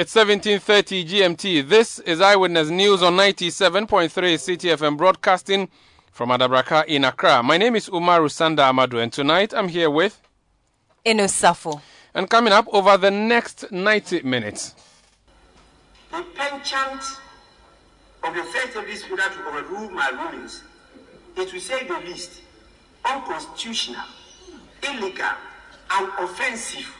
It's 17:30 GMT. This is Eyewitness News on 97.3 CTFM broadcasting from Adabraka in Accra. My name is Umaru Sanda Amadu and tonight I'm here with Inosafo. and coming up over the next 90 minutes. The penchant of the first deputy speaker to overrule my rulings. It will say the least unconstitutional, illegal, and offensive.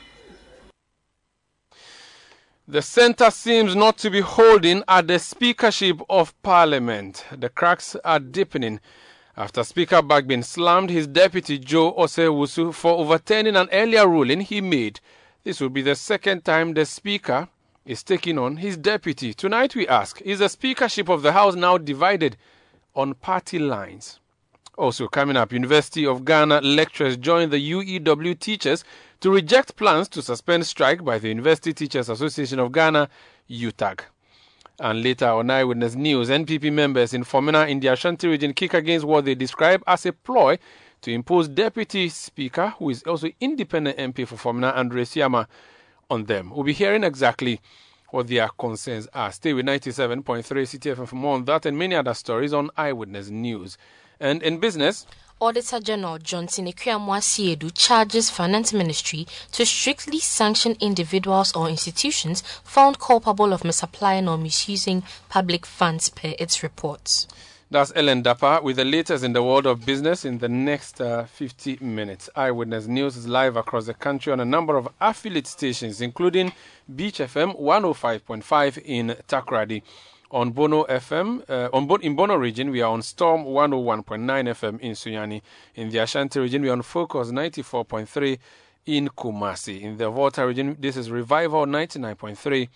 The centre seems not to be holding at the Speakership of Parliament. The cracks are deepening after Speaker Bagbin slammed his deputy Joe Osei-Owusu for overturning an earlier ruling he made. This will be the second time the Speaker is taking on his deputy. Tonight we ask Is the Speakership of the House now divided on party lines? Also coming up, University of Ghana lecturers join the UEW teachers to reject plans to suspend strike by the University Teachers Association of Ghana, UTAG. And later on Eyewitness News, NPP members in Fomena in the Ashanti region kick against what they describe as a ploy to impose Deputy Speaker, who is also independent MP for Fomena, Andrew Asiamah, on them. We'll be hearing exactly what their concerns are. Stay with 97.3 CTFM for more on that and many other stories on Eyewitness News. And in business, Auditor General Johnson Akuamoah Asiedu charges Finance Ministry to strictly sanction individuals or institutions found culpable of misapplying or misusing public funds per its reports. That's Ellen Dapper with the latest in the world of business in the next uh, 50 minutes. Eyewitness News is live across the country on a number of affiliate stations, including Beach FM 105.5 in Takoradi. On Bono FM, uh, on Bo- in Bono region, we are on Storm 101.9 FM in Sunyani. In the Ashanti region, we are on Focus 94.3 in Kumasi. In the Volta region, this is Revival 99.3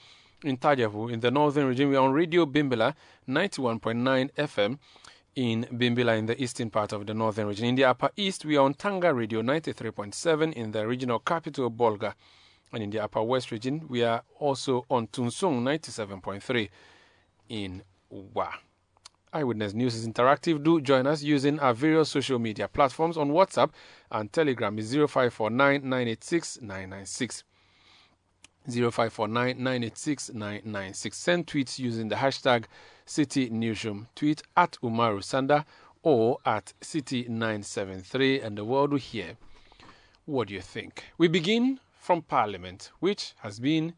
in Tajavu. In the northern region, we are on Radio Bimbila 91.9 FM in Bimbila in the eastern part of the northern region. In the upper east, we are on Tanga Radio 93.7 in the regional capital Bolga. And in the upper west region, we are also on Tunsung 97.3 in Wa. Eyewitness News is interactive. Do join us using our various social media platforms on WhatsApp and Telegram is 0549 986 996. 0549 986 996. Send tweets using the hashtag City Newsroom. Tweet at Umaru Sanda or at City973 and the world will hear what do you think. We begin from Parliament, which has been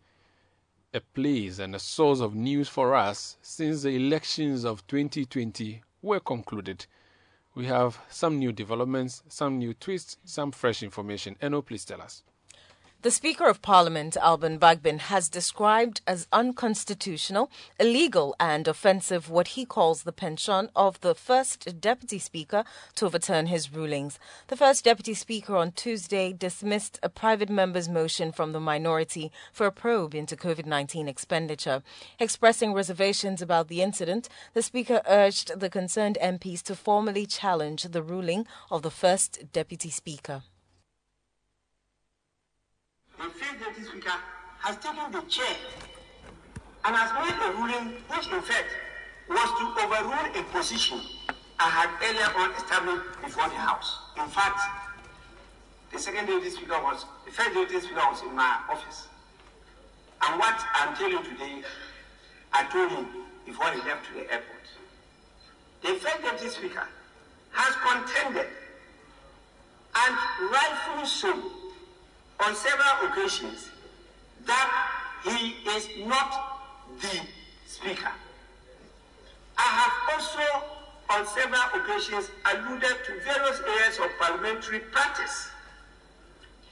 a place and a source of news for us since the elections of 2020 were concluded. We have some new developments, some new twists, some fresh information. Eno, please tell us. The Speaker of Parliament, Alban Bagbin, has described as unconstitutional, illegal, and offensive what he calls the pension of the first Deputy Speaker to overturn his rulings. The first Deputy Speaker on Tuesday dismissed a private member's motion from the minority for a probe into COVID 19 expenditure. Expressing reservations about the incident, the Speaker urged the concerned MPs to formally challenge the ruling of the first Deputy Speaker. The first deputy speaker has taken the chair and has made a ruling which, in fact, was to overrule a position I had earlier on established before the House. In fact, the second deputy speaker was, the first deputy speaker was in my office. And what I'm telling you today, I told him before he left to the airport. The first deputy speaker has contended, and rightfully so, on several occasions that he is not the speaker. I have also on several occasions alluded to various areas of parliamentary practice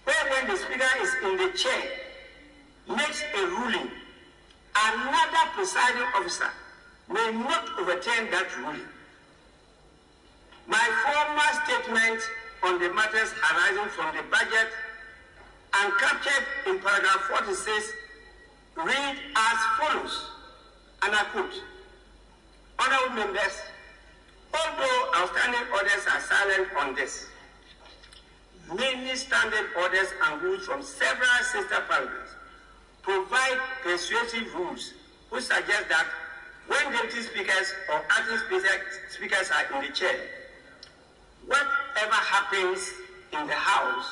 where when the speaker is in the chair makes a ruling another presiding officer may not overturn that ruling my former statement on the matters arising from the budget and captured in paragraph 46 read as follows, and I quote, Honorable members, although outstanding orders are silent on this, many standing orders and rules from several sister parliaments provide persuasive rules which suggest that when deputy speakers or acting speakers are in the chair, whatever happens in the House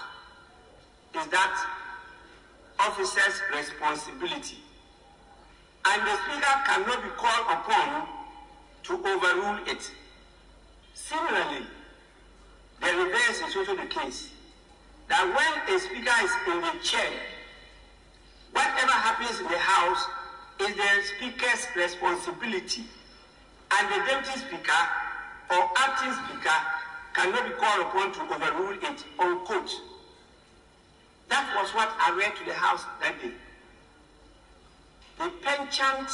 is that officer's responsibility. And the Speaker cannot be called upon to overrule it. Similarly, the reverse is also the case. That when a Speaker is in the chair, whatever happens in the House is the Speaker's responsibility. And the Deputy Speaker or acting Speaker cannot be called upon to overrule it, unquote. That was what I read to the House that day. The penchant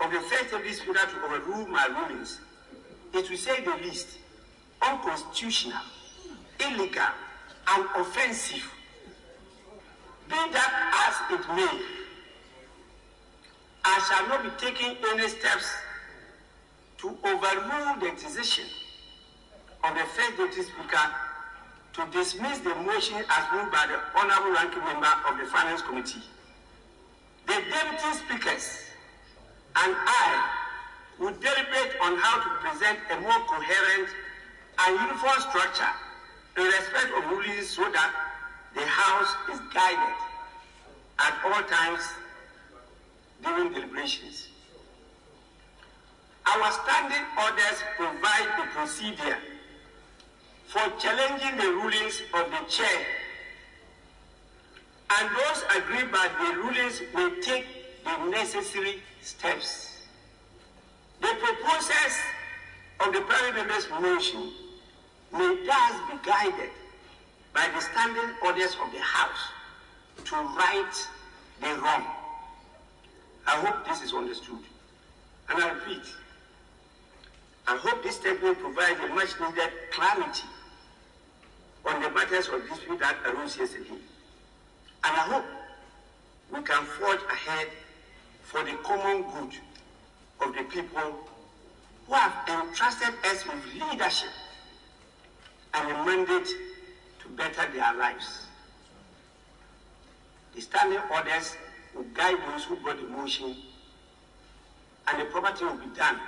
of the first Deputy Speaker to overrule my rulings is, to say the least, unconstitutional, illegal, and offensive. Be that as it may, I shall not be taking any steps to overrule the decision of the first deputy speaker to dismiss the motion as moved by the honorable ranking member of the finance committee. The deputy speakers and I will deliberate on how to present a more coherent and uniform structure in respect of rulings so that the House is guided at all times during deliberations. Our standing orders provide the procedure for challenging the rulings of the chair, and those aggrieved by the rulings will take the necessary steps. The proposals of the private member's motion may thus be guided by the standing orders of the House to right the wrong. I hope this is understood. And I repeat, I hope this statement provides a much needed clarity on the matters of dispute that arose yesterday. And I hope we can forge ahead for the common good of the people who have entrusted us with leadership and a mandate to better their lives. The standing orders will guide those who brought the motion, and the property will be done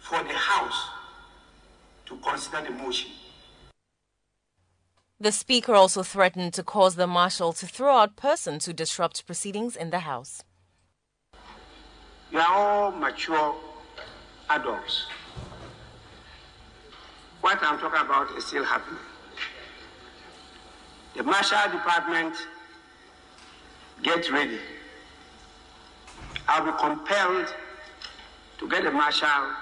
for the House to consider the motion. The Speaker also threatened to cause the Marshal to throw out persons who disrupt proceedings in the House. You are all mature adults. What I'm talking about is still happening. The Marshal Department, get ready. I'll be compelled to get the Marshal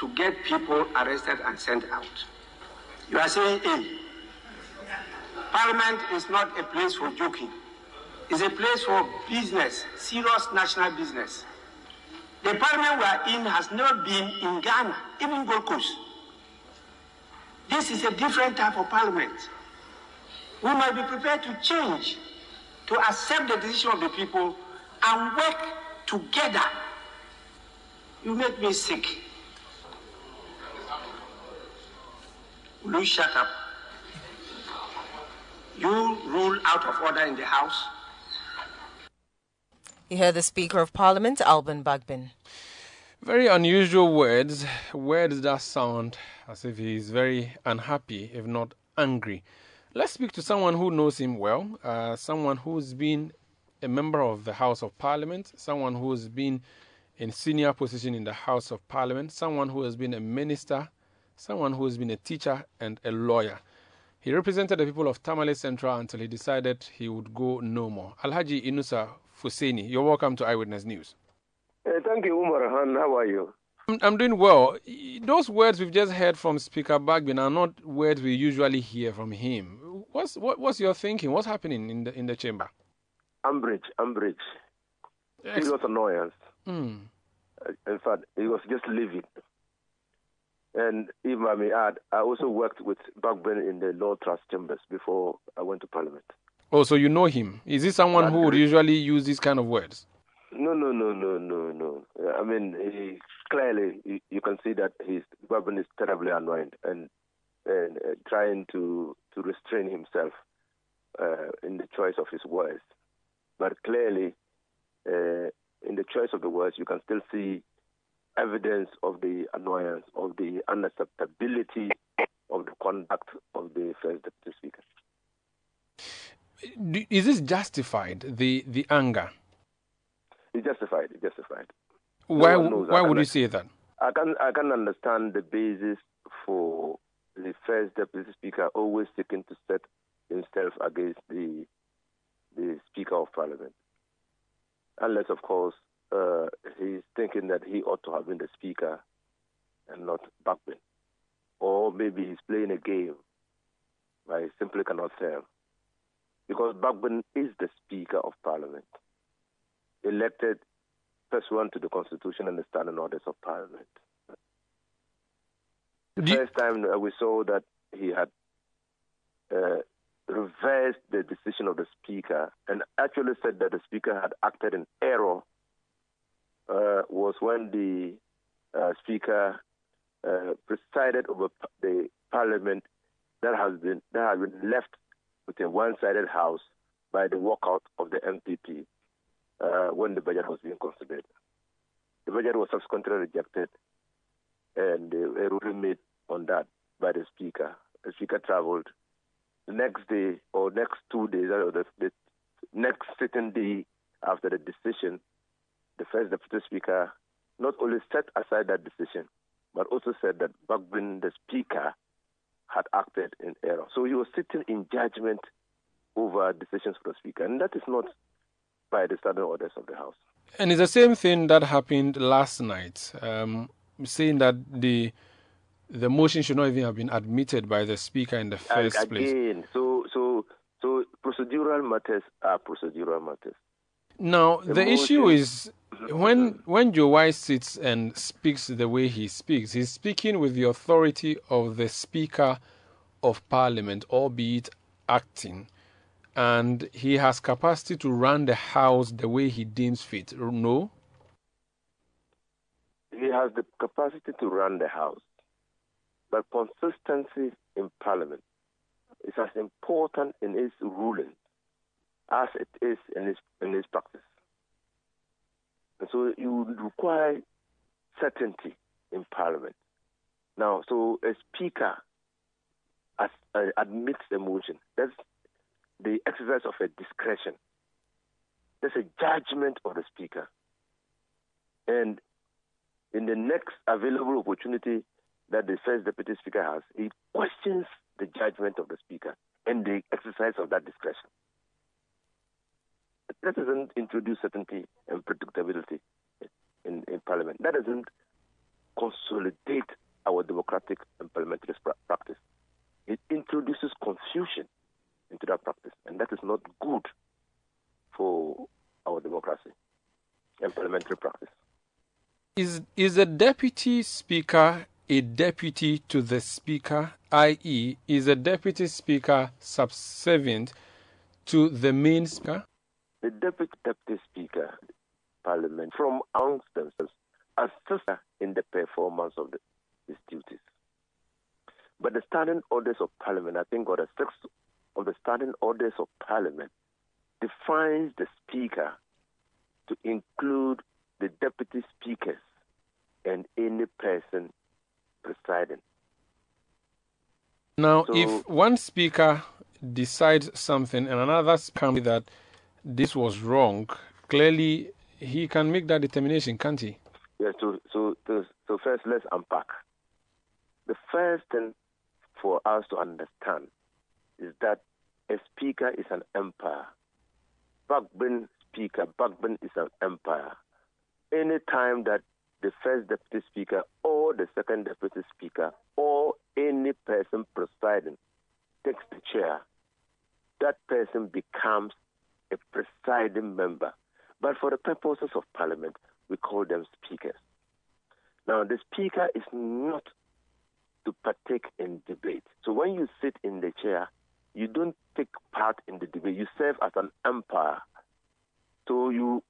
to get people arrested and sent out. You are saying, hey, Parliament is not a place for joking. It's a place for business, serious national business. The parliament we are in has never been in Ghana, even Gold Coast. This is a different type of parliament. We must be prepared to change, to accept the decision of the people, and work together. You make me sick. You shut up? You rule out of order in the House. You heard the Speaker of Parliament, Alban Bagbin. Very unusual words, words that sound as if he is very unhappy, if not angry. Let's speak to someone who knows him well, uh, someone who's been a member of the House of Parliament, someone who's been in senior position in the House of Parliament, someone who has been a minister, someone who has been a teacher and a lawyer. He represented the people of Tamale Central until he decided he would go no more. Alhaji Inusah Fuseini, you're welcome to Eyewitness News. Uh, thank you, Umar Han. How are you? I'm, I'm doing well. Those words we've just heard from Speaker Bagbin are not words we usually hear from him. What's what, what's your thinking? What's happening in the in the chamber? Umbrage, umbrage. Ex- Serious annoyance. Hmm. Uh, In fact, he was just livid. And if I may add, I also worked with Bagbin in the Law Trust chambers before I went to Parliament. Oh, so you know him? Is he someone who would usually use these kind of words? No, no, no, no, no, no. I mean, he, clearly you, you, can see that his Bagbin is terribly annoyed and and uh, trying to to restrain himself uh, in the choice of his words. But clearly, uh, in the choice of the words, you can still see evidence of the annoyance, of the unacceptability of the conduct of the first deputy speaker. Is this justified, the, the anger? It's justified, it's justified. Why, no why would you say that? I can, I can understand the basis for the first deputy speaker always seeking to set himself against the, the Speaker of Parliament. Unless, of course, uh, he's thinking that he ought to have been the speaker and not Bagbin. Or maybe he's playing a game. I simply cannot tell. Because Bagbin is the Speaker of Parliament, elected pursuant to the Constitution and the standing orders of Parliament. The you... first time we saw that he had uh, reversed the decision of the Speaker and actually said that the Speaker had acted in error uh, was when the uh, Speaker uh, presided over the Parliament that has been that has been left with a one-sided house by the walkout of the NPP uh, when the budget was being considered. The budget was subsequently rejected, and a ruling made on that by the Speaker. The Speaker travelled the next day or next two days, or the, the next sitting day after the decision the first deputy speaker not only set aside that decision, but also said that Bagbin, the speaker, had acted in error. So he was sitting in judgment over decisions of the speaker, and that is not by the standing orders of the House. And it's the same thing that happened last night, um, saying that the the motion should not even have been admitted by the speaker in the first again, place. Again, so so so procedural matters are procedural matters. Now the, issue is when when Joe sits and speaks the way he speaks, he's speaking with the authority of the Speaker of Parliament, albeit acting, and he has capacity to run the House the way he deems fit. No. He has the capacity to run the House, but consistency in Parliament is as important in its ruling as it is in its in its practice. And so you require certainty in Parliament. Now, so a speaker as, uh, admits a motion. That's the exercise of a discretion. That's a judgment of the speaker. And in the next available opportunity that the first deputy speaker has, he questions the judgment of the speaker and the exercise of that discretion that doesn't introduce certainty and uh, predictability in, in Parliament. That doesn't consolidate our democratic and parliamentary practice. It introduces confusion into that practice, and that is not good for our democracy and parliamentary practice. Is is a deputy speaker a deputy to the speaker, i.e., is a deputy speaker subservient to the main speaker? The deputy deputy speaker, parliament, from amongst themselves, assist in the performance of the, his duties. But the standing orders of parliament, I think, or the six of the standing orders of parliament, defines the speaker to include the deputy speakers and any person presiding. Now, so, if one speaker decides something and another comes that this was wrong, clearly he can make that determination, can't he? Yes. So, so, so first, let's unpack. The first thing for us to understand is that a speaker is an empire. Bagbin speaker, Bagbin is an empire. Any time that the first deputy speaker or the second deputy speaker or any person presiding takes the chair, that person becomes a presiding member. But for the purposes of parliament, we call them speakers. Now, the speaker is not to partake in debate. So when you sit in the chair, you don't take part in the debate. You serve as an umpire. So you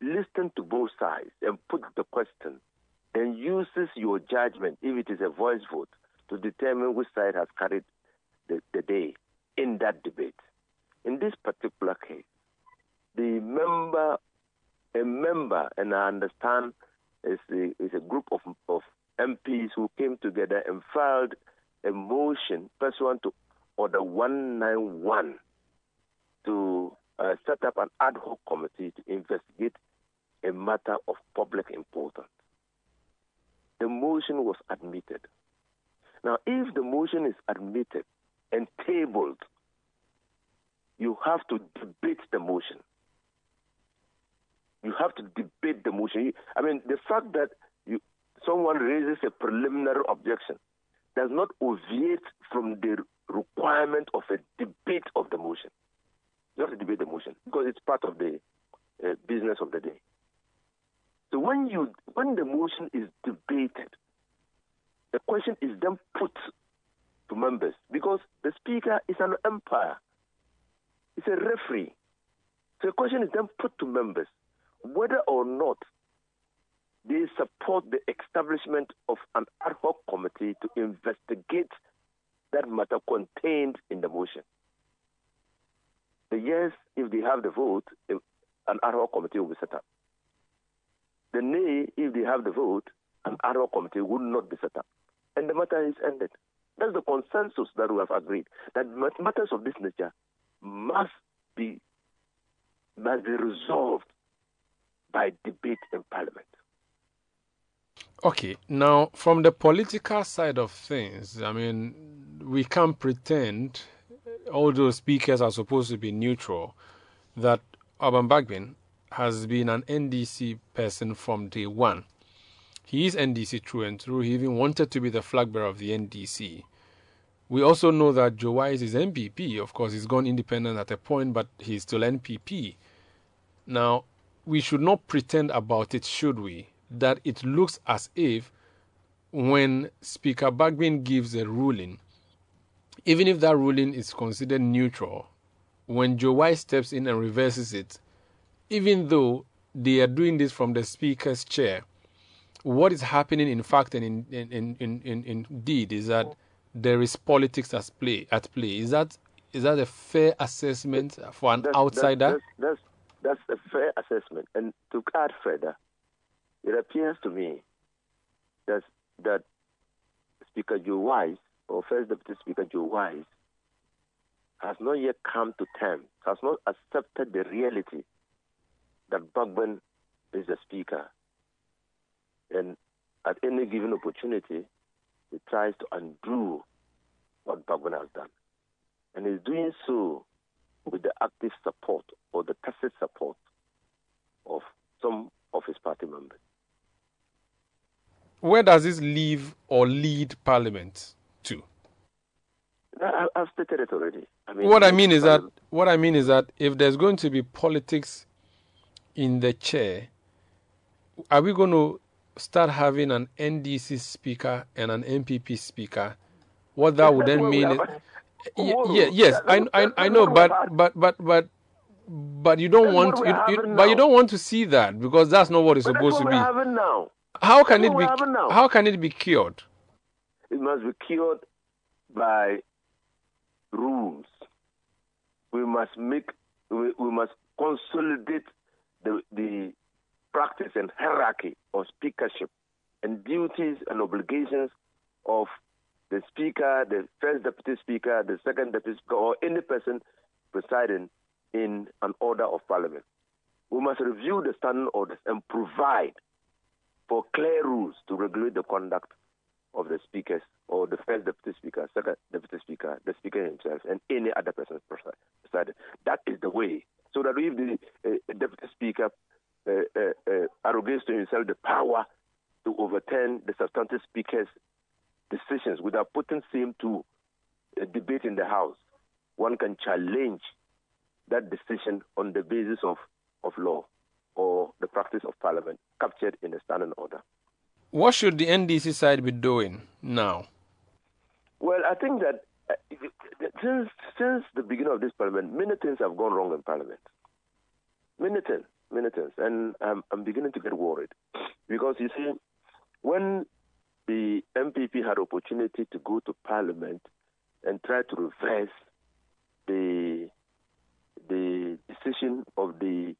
listen to both sides and put the question, then uses your judgment, if it is a voice vote, to determine which side has carried the, the day in that debate. In this particular case, the member, a member, and I understand is a, is a group of, of MPs who came together and filed a motion pursuant to Order 191 to uh, set up an ad hoc committee to investigate a matter of public importance. The motion was admitted. Now, if the motion is admitted and tabled, you have to debate the motion. You have to debate the motion. I mean, the fact that you, someone raises a preliminary objection does not obviate from the requirement of a debate of the motion. You have to debate the motion because it's part of the uh, business of the day. So when you when the motion is debated, the question is then put to members because the speaker is an umpire. It's a referee. So the question is then put to members whether or not they support the establishment of an ad hoc committee to investigate that matter contained in the motion. The yes, if they have the vote, eh, an ad hoc committee will be set up. The nay, if they have the vote, an ad hoc committee would not be set up. And the matter is ended. That's the consensus that we have agreed that matters of this nature must be must be resolved by debate in Parliament. Okay, now from the political side of things, I mean, we can't pretend, although speakers are supposed to be neutral, that Alban Bagbin has been an NDC person from day one. He is NDC through and through. He even wanted to be the flag bearer of the NDC. We also know that Joe Wise is NPP. Of course, he's gone independent at a point, but he's still NPP. Now, we should not pretend about it, should we? That it looks as if when Speaker Bagbin gives a ruling, even if that ruling is considered neutral, when Joe Wise steps in and reverses it, even though they are doing this from the Speaker's chair, what is happening in fact and in, in, in, in, indeed is that there is politics at play. At play. Is that is that a fair assessment for an that's, outsider? That's, that's, that's, a fair assessment. And to add further, it appears to me that that Speaker Joe Wise or First Deputy Speaker Joe Wise has not yet come to terms, has not accepted the reality that Bagbin is the Speaker. And at any given opportunity, he tries to undo what Bagbin has done. And he's doing so with the active support or the tacit support of some of his party members. Where does this leave or lead Parliament to? I, have stated it already. I mean, what I mean is that what I mean is that if there's going to be politics in the chair, are we going to start having an NDC speaker and an NPP speaker? What that would then mean is, yeah, yes, I, I, I know, but but but but but you don't want you, you but you don't want to see that because that's not what it's supposed to be. How can it be? How can it be cured? It must be cured by rules. We must make. We, we must consolidate the the practice and hierarchy of speakership and duties and obligations of the speaker, the first deputy speaker, the second deputy speaker, or any person presiding in an order of parliament. We must review the standing orders and provide for clear rules to regulate the conduct of the speakers or the first deputy speaker, second deputy speaker, the speaker himself, and any other person presiding. That is the way. So that if the uh, deputy speaker uh, uh, arrogates to himself the power to overturn the substantive speaker's decisions without putting him to a debate in the House, one can challenge that decision on the basis of, of law or the practice of parliament captured in the standing order. What should the NDC side be doing now? Well, I think that uh, since since the beginning of this parliament, many things have gone wrong in parliament. Many things, many things, and I'm, I'm beginning to get worried because you see, when the NPP had opportunity to go to parliament and try to reverse the the decision of the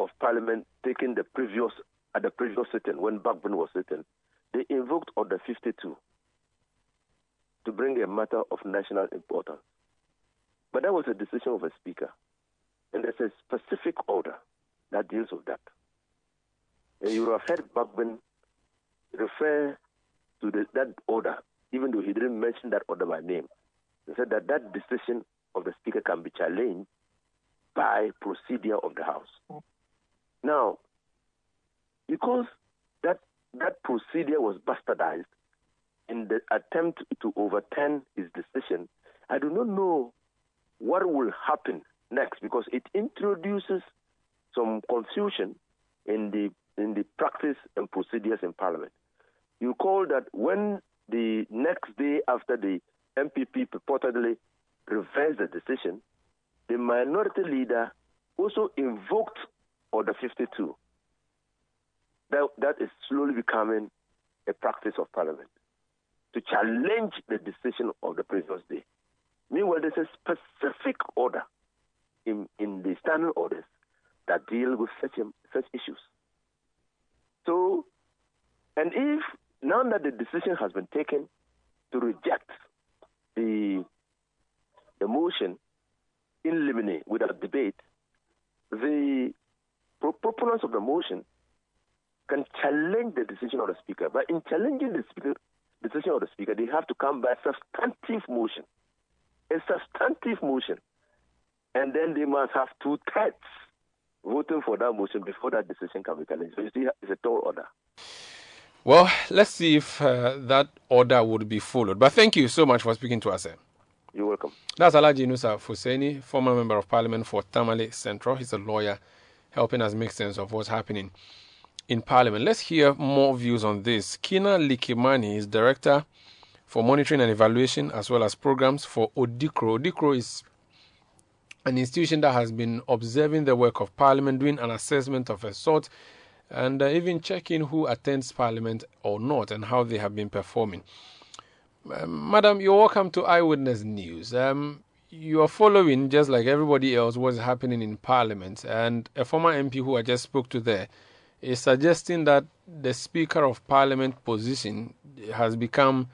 of parliament taking the previous at the previous sitting when Bagbin was sitting, they invoked Order 52 to bring a matter of national importance. But that was a decision of a speaker. And there's a specific order that deals with that. And you have heard Bagbin refer to the, that order, even though he didn't mention that order by name. He said that that decision of the speaker can be challenged by procedure of the House. Now, because that that procedure was bastardized in the attempt to overturn his decision, I do not know what will happen next because it introduces some confusion in the in the practice and procedures in Parliament. You call that when the next day after the NPP purportedly reversed the decision, the minority leader also invoked Order 52. That, that is slowly becoming a practice of Parliament to challenge the decision of the previous day. Meanwhile, there's a specific order in, in the standing orders that deal with such, such issues. So, and if now that the decision has been taken to reject the, the motion in limine without debate, the proponents of the motion can challenge the decision of the speaker. But in challenging the speaker, decision of the speaker, they have to come by a substantive motion. A substantive motion. And then they must have two thirds voting for that motion before that decision can be challenged. So you see, it's a tall order. Well, let's see if uh, that order would be followed. But thank you so much for speaking to us. Sir. You're welcome. That's Alhaji Inusah Fuseini, former member of parliament for Tamale Central. He's a lawyer helping us make sense of what's happening in parliament. Let's hear more views on this. Kinna Likimani is director for monitoring and evaluation as well as programs for Odekro. Odekro is an institution that has been observing the work of parliament, doing an assessment of a sort, and uh, even checking who attends parliament or not and how they have been performing. Um, Madam, you're welcome to Eyewitness News. Um, you are following, just like everybody else, what's happening in Parliament. And a former MP who I just spoke to there is suggesting that the Speaker of Parliament position has become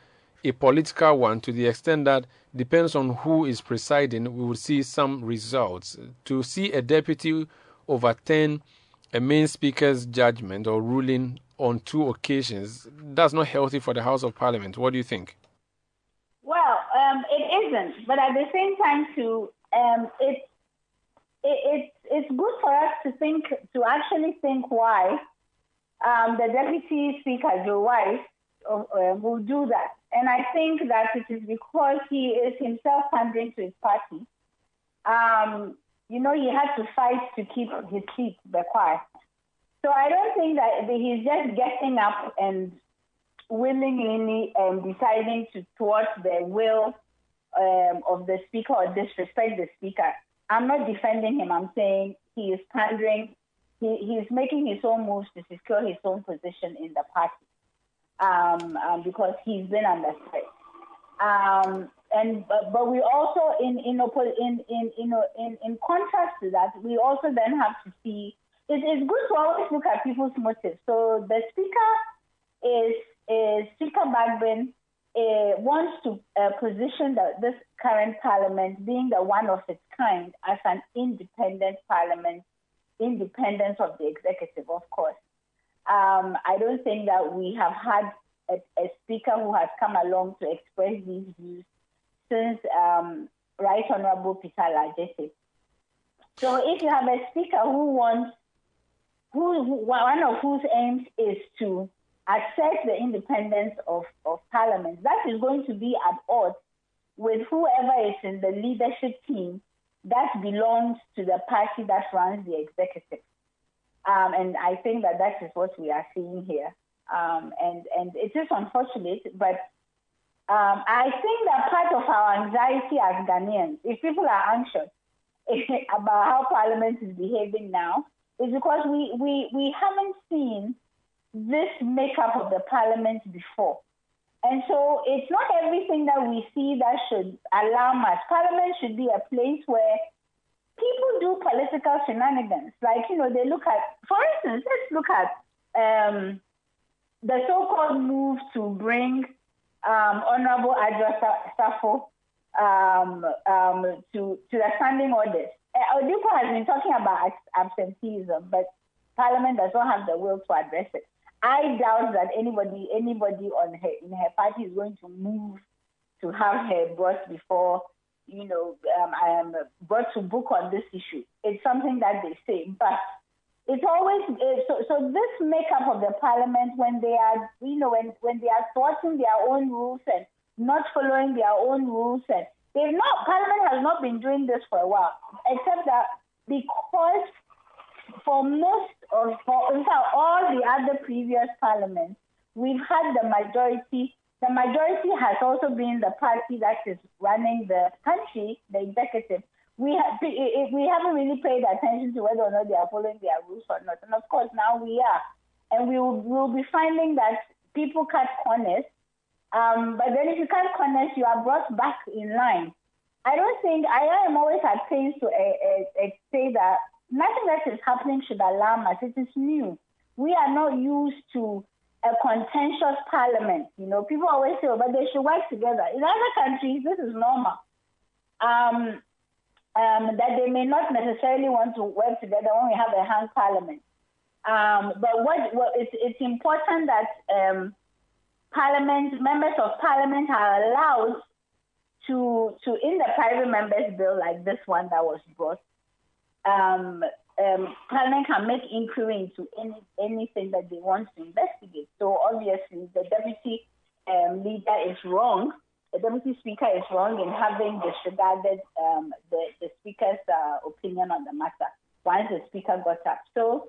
a political one to the extent that depends on who is presiding, we will see some results. To see a deputy overturn a main speaker's judgment or ruling on two occasions, that's not healthy for the House of Parliament. What do you think? Well, um, it isn't. But at the same time, too, um, it, it, it's good for us to think, to actually think why um, the deputy speaker, Joe Wise, uh, uh, will do that. And I think that it is because he is himself pandering to his party. Um, you know, he had to fight to keep his seat quiet. So I don't think that he's just getting up and willingly um, deciding to thwart the will um, of the speaker or disrespect the speaker. I'm not defending him. I'm saying he is pandering. He, he's making his own moves to secure his own position in the party um, um, because he's been under threat. Um, and but, but, we also in in, in in in in in contrast to that, we also then have to see it is good to always look at people's motives. So the speaker is is Speaker Bagbin uh, wants to uh, position the, this current parliament, being the one of its kind, as an independent parliament, independence of the executive, of course. Um, I don't think that we have had a, a, speaker who has come along to express these views since um, Right Honorable Peter Ala Adjetey. So if you have a speaker who wants, who, who one of whose aims is to assert the independence of, of parliament. That is going to be at odds with whoever is in the leadership team that belongs to the party that runs the executive. Um, and I think that that is what we are seeing here. Um, and, and it is unfortunate, but Um, I think that part of our anxiety as Ghanaians, if people are anxious about how Parliament is behaving now, is because we, we, we haven't seen this makeup of the Parliament before. And so it's not everything that we see that should alarm us. Parliament should be a place where people do political shenanigans. Like, you know, they look at, for instance, let's look at um, the so called move to bring um, Honorable Adwoa Safo um, um, to, to the standing orders. Uh, Odekro has been talking about absenteeism, but Parliament does not have the will to address it. I doubt that anybody anybody on her in her party is going to move to have her brought before you know um, I am brought to book on this issue. It's something that they say, but it's always uh, so. So this makeup of the parliament when they are you know when when they are thwarting their own rules and not following their own rules and they've not parliament has not been doing this for a while, except that because for most of, for in fact, all the other previous parliaments, we've had the majority. The majority has also been the party that is running the country, the executive. We have we haven't really paid attention to whether or not they are following their rules or not, and of course now we are, and we will we'll be finding that people cut corners. Um, but then if you cut corners, you are brought back in line. I don't think I am always at pains to uh, uh, say that nothing that is happening should alarm us. It is new. We are not used to a contentious parliament. You know, people always say, oh, but they should work together. In other countries, this is normal. Um, um, that they may not necessarily want to work together when we have a hung parliament. Um, but what, what it's, it's, important that um, parliament members of parliament are allowed to to in the private members bill like this one that was brought um, um, Parliament can make inquiry into any anything that they want to investigate. So obviously, the deputy um, leader is wrong. The deputy speaker is wrong in having disregarded um, the, the speaker's uh, opinion on the matter once the speaker got up. So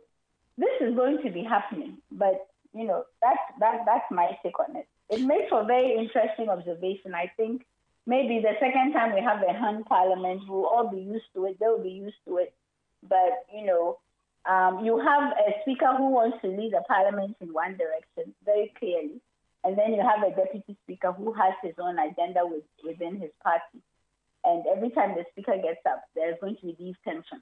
this is going to be happening, but you know that's that that's my take on it. It makes for very interesting observation. I think maybe the second time we have a hung parliament, we'll all be used to it. They'll be used to it but you know, um, you have a speaker who wants to lead the parliament in one direction very clearly, and then you have a deputy speaker who has his own agenda with, within his party. And every time the speaker gets up, there's going to be these tensions.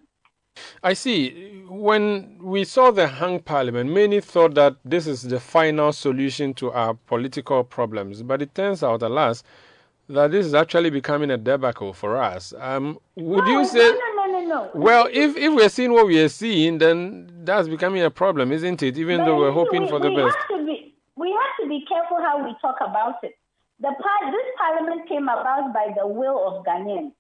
I see. When we saw the hung parliament, many thought that this is the final solution to our political problems. But it turns out, alas, that this is actually becoming a debacle for us. Um, would no, you say? No, no, no, no, no. Well, if, if we're seeing what we are seeing, then that's becoming a problem, isn't it? Even but though we're hoping we, for the we best. Have to be, how we talk about it. The par- this parliament came about by the will of Ghanaians.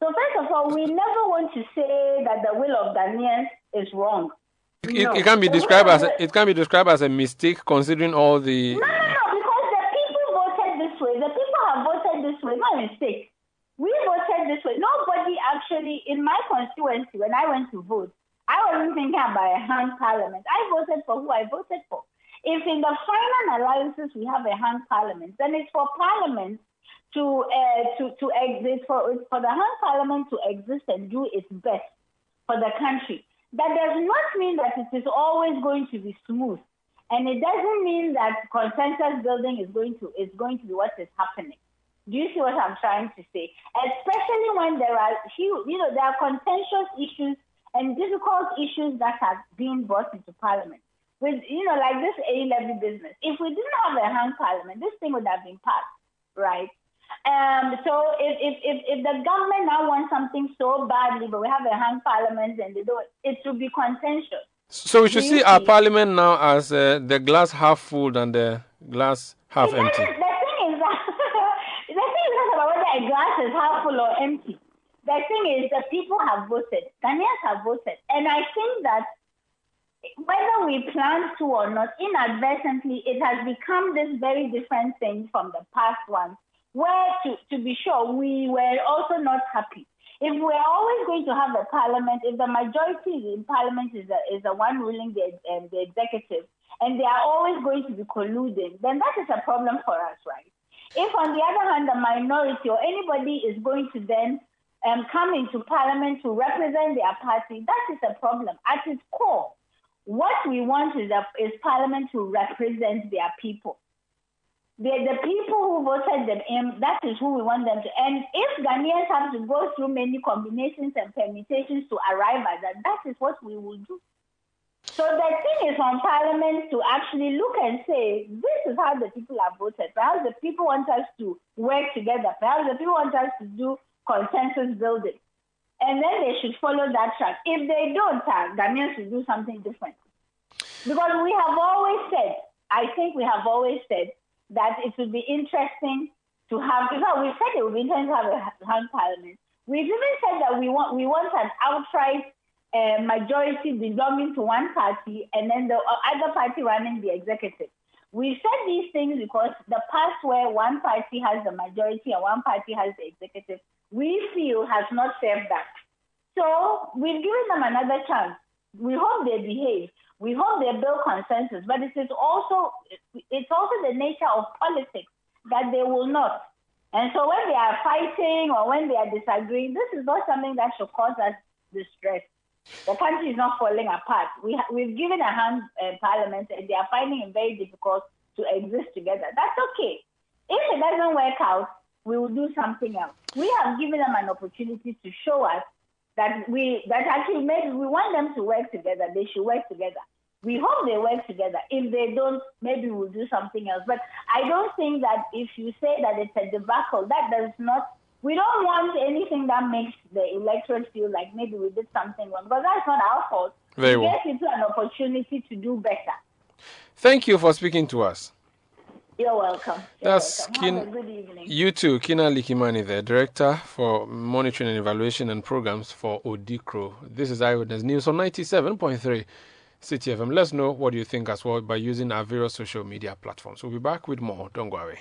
So first of all, we never want to say that the will of Ghanaians is wrong. It, no. it, can be described as a, it can be described as a mistake considering all the. No, no, no, because the people voted this way. The people have voted this way, not mistake. We voted this way. Nobody actually, in my constituency, when I went to vote, I wasn't thinking about a hung parliament. I voted for who I voted for. If in the final analysis we have a hung parliament, then it's for parliament to uh, to to exist for for the hung parliament to exist and do its best for the country. That does not mean that it is always going to be smooth, and it doesn't mean that consensus building is going to is going to be what is happening. Do you see what I'm trying to say? Especially when there are you know, there are contentious issues and difficult issues that have been brought into parliament. With, you know, like this E-levy business. If we didn't have a hung parliament, this thing would have been passed, right? Um, so if, if, if, if the government now wants something so badly, but we have a hung parliament and they don't, it should be contentious. So we should see our parliament now as uh, the glass half full and the glass half It empty. The thing is that the thing is not about whether a glass is half full or empty. The thing is that people have voted. Ghanaians have voted, and I think that whether we plan to or not, inadvertently, it has become this very different thing from the past ones, where to, to be sure we were also not happy. If we're always going to have a parliament, if the majority in parliament is the, is the one ruling the, um, the executive, and they are always going to be colluding, then that is a problem for us, right? If, on the other hand, a minority or anybody is going to then um, come into parliament to represent their party, that is a problem. At its core, what we want is, a, is parliament to represent their people. The, the people who voted them in, that is who we want them to. And if Ghanaians have to go through many combinations and permutations to arrive at that, that is what we will do. So the thing is on Parliament to actually look and say, this is how the people have voted. Perhaps the people want us to work together. Perhaps the people want us to do consensus building. And then they should follow that track. If they don't, uh, Ghanaians should do something different. Because we have always said, I think we have always said, that it would be interesting to have, because we said it would be interesting to have a hung parliament. We've even said that we want we want an outright uh, majority belonging to one party and then the other party running the executive. We said these things because the past where one party has the majority and one party has the executive, we feel has not served that. So we've given them another chance. We hope they behave. We hope they build consensus, but it is also it's also the nature of politics that they will not. And so when they are fighting or when they are disagreeing, this is not something that should cause us distress. The country is not falling apart. We ha- we've given a hand uh, parliament and they are finding it very difficult to exist together. That's okay. If it doesn't work out, we will do something else. We have given them an opportunity to show us that we that actually maybe we want them to work together. They should work together. We hope they work together. If they don't, maybe we'll do something else. But I don't think that if you say that it's a debacle, that does not. We don't want anything that makes the electorate feel like maybe we did something wrong, because that's not our fault. Very well. Get into an opportunity to do better. Thank you for speaking to us. You're welcome. You're That's welcome. Kin- good evening. You too, Kinna Likimani, the Director for Monitoring and Evaluation and Programs for Odekro. This is Eyewitness News on 97.3 Citi FM. Let's know what you think as well by using our various social media platforms. We'll be back with more. Don't go away.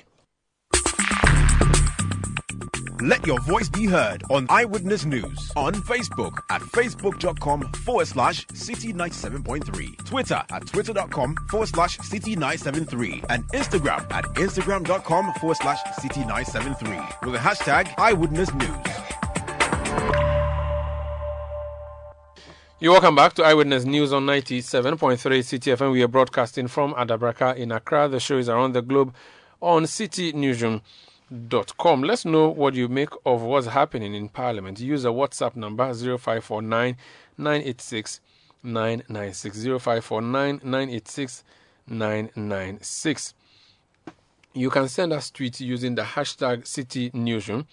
Let your voice be heard on Eyewitness News on Facebook at facebook.com forward slash city 97.3, Twitter at twitter.com forward slash city 973, and Instagram at instagram.com forward slash city 973 with the hashtag Eyewitness News. You're welcome back to Eyewitness News on 97.3 Citi FM. We are broadcasting from Adabraka in Accra. The show is around the globe on citynewsroom.com. Let's know what you make of what's happening in Parliament. Use a WhatsApp number 0549 986 996. 0549 986 996. You can send us tweets using the hashtag CityNewsroom.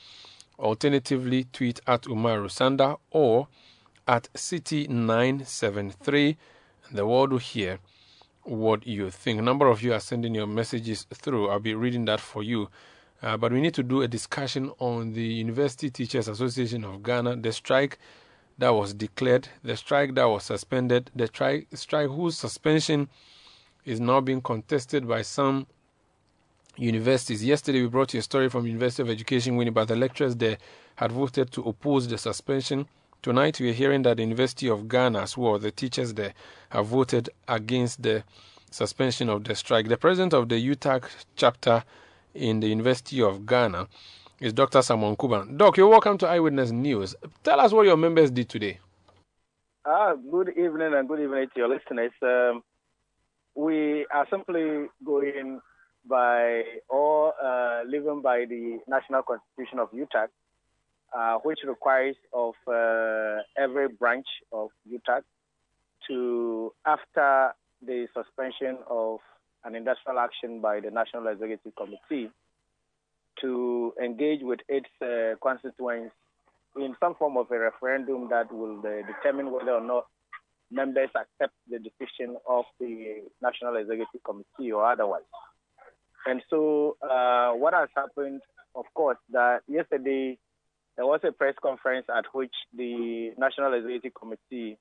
Alternatively, tweet at Umaru Sanda or at City973. The world will hear what you think. A number of you are sending your messages through. I'll be reading that for you. Uh, but we need to do a discussion on the University Teachers Association of Ghana, the strike that was declared, the strike that was suspended, the tri- strike whose suspension is now being contested by some universities. Yesterday, we brought you a story from University of Education, Winneba. The lecturers there had voted to oppose the suspension. Tonight, we are hearing that the University of Ghana, as well, the teachers there, have voted against the suspension of the strike. The president of the UTAG chapter in the University of Ghana is Dr. Simon Kuban. Doc, you're welcome to Eyewitness News. Tell us what your members did today. Ah, good evening and good evening to your listeners. Um, we are simply going by or uh, living by the national constitution of UTAG, uh, which requires of uh, every branch of UTAG to, after the suspension of an industrial action by the National Executive Committee, to engage with its uh, constituents in some form of a referendum that will uh, determine whether or not members accept the decision of the National Executive Committee or otherwise. And so, uh, what has happened, of course, that yesterday there was a press conference at which the National Executive Committee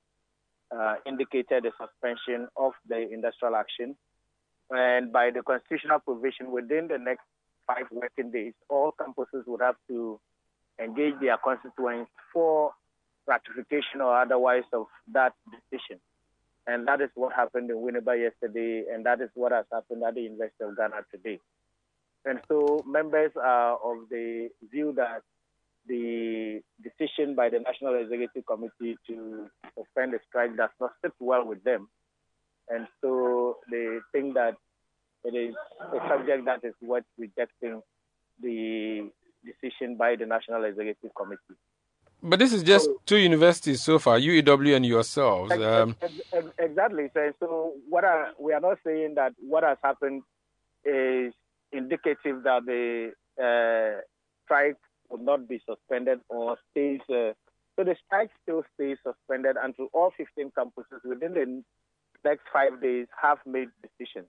uh, indicated the suspension of the industrial action. And by the constitutional provision, within the next five working days, all campuses would have to engage their constituents for ratification or otherwise of that decision. And that is what happened in Winneba yesterday, and that is what has happened at the University of Ghana today. And so members are of the view that the decision by the National Executive Committee to suspend the strike does not sit well with them. And so they think that it is a subject that is worth rejecting the decision by the National Executive Committee. But this is just so, two universities so far, UEW and yourselves. Um, exactly. So, so what are, we are not saying that what has happened is indicative that the uh, strike will not be suspended or stays. Uh, so the strike still stays suspended until all 15 campuses within the next five days have made decisions.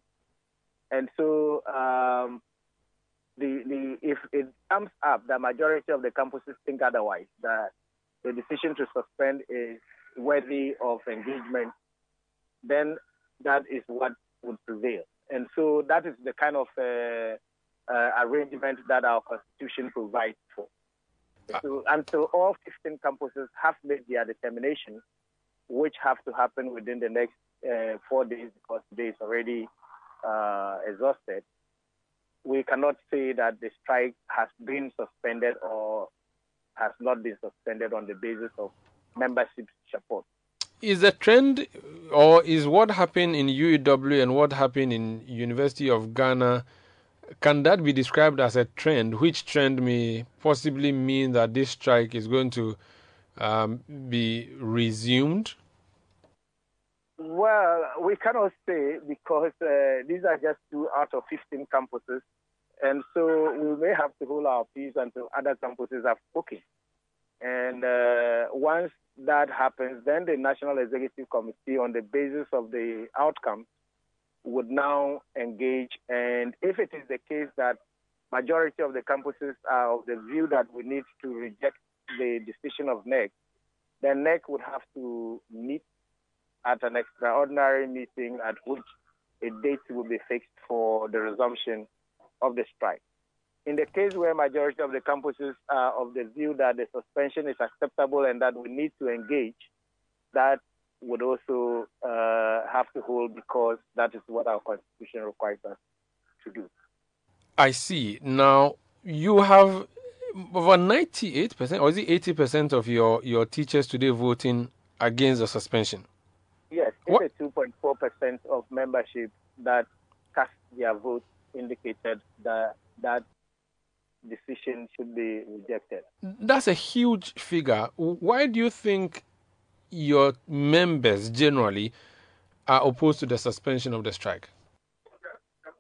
And so um, the, the, if it comes up, the majority of the campuses think otherwise, that the decision to suspend is worthy of engagement, then that is what would prevail. And so that is the kind of uh, uh, arrangement that our constitution provides for. Uh, so until all 15 campuses have made their determination, which have to happen within the next uh, four days because today is already uh, exhausted, we cannot say that the strike has been suspended or has not been suspended on the basis of membership support. Is the trend, or is what happened in UEW and what happened in University of Ghana, can that be described as a trend? Which trend may possibly mean that this strike is going to um, be resumed? Well, we cannot say because uh, these are just two out of 15 campuses. And so we may have to hold our peace until other campuses have spoken. And uh, once that happens, then the National Executive Committee, on the basis of the outcome, would now engage. And if it is the case that majority of the campuses are of the view that we need to reject the decision of NEC, then NEC would have to meet at an extraordinary meeting at which a date will be fixed for the resumption of the strike. In the case where majority of the campuses are of the view that the suspension is acceptable and that we need to engage, that would also uh, have to hold because that is what our constitution requires us to do. I see. Now, you have over 98%, or is it 80% of your, your teachers today voting against the suspension? Yes, 82.4% of membership that cast their vote indicated that that decision should be rejected. That's a huge figure. Why do you think your members generally are opposed to the suspension of the strike?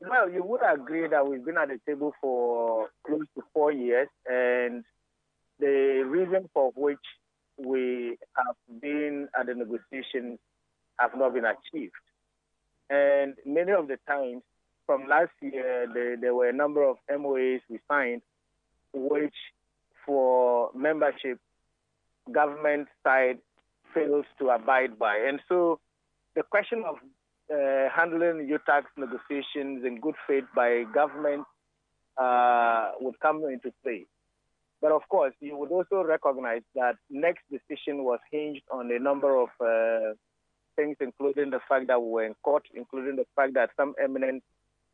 Well, you would agree that we've been at the table for close to four years, and the reason for which we have been at the negotiations have not been achieved. And many of the times, from last year, there, there were a number of MOAs we signed, which for membership, government side fails to abide by. And so the question of uh, handling UTAG's negotiations in good faith by government uh, would come into play. But of course, you would also recognize that next decision was hinged on a number of uh, things, including the fact that we were in court, including the fact that some eminent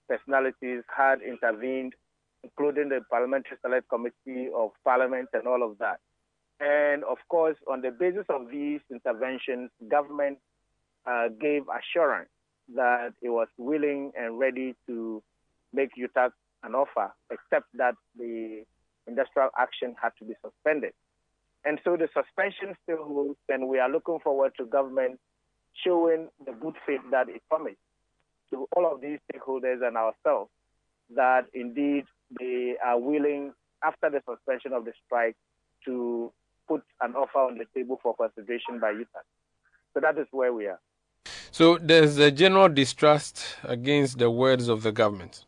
personalities had intervened, including the Parliamentary Select Committee of Parliament and all of that. And of course, on the basis of these interventions, government uh, gave assurance that it was willing and ready to make UTAG an offer, except that the industrial action had to be suspended. And so the suspension still holds, and we are looking forward to government showing the good faith that it promised to all of these stakeholders and ourselves that indeed they are willing, after the suspension of the strike, to put an offer on the table for consideration by UTAG. So that is where we are. So there's a general distrust against the words of the government.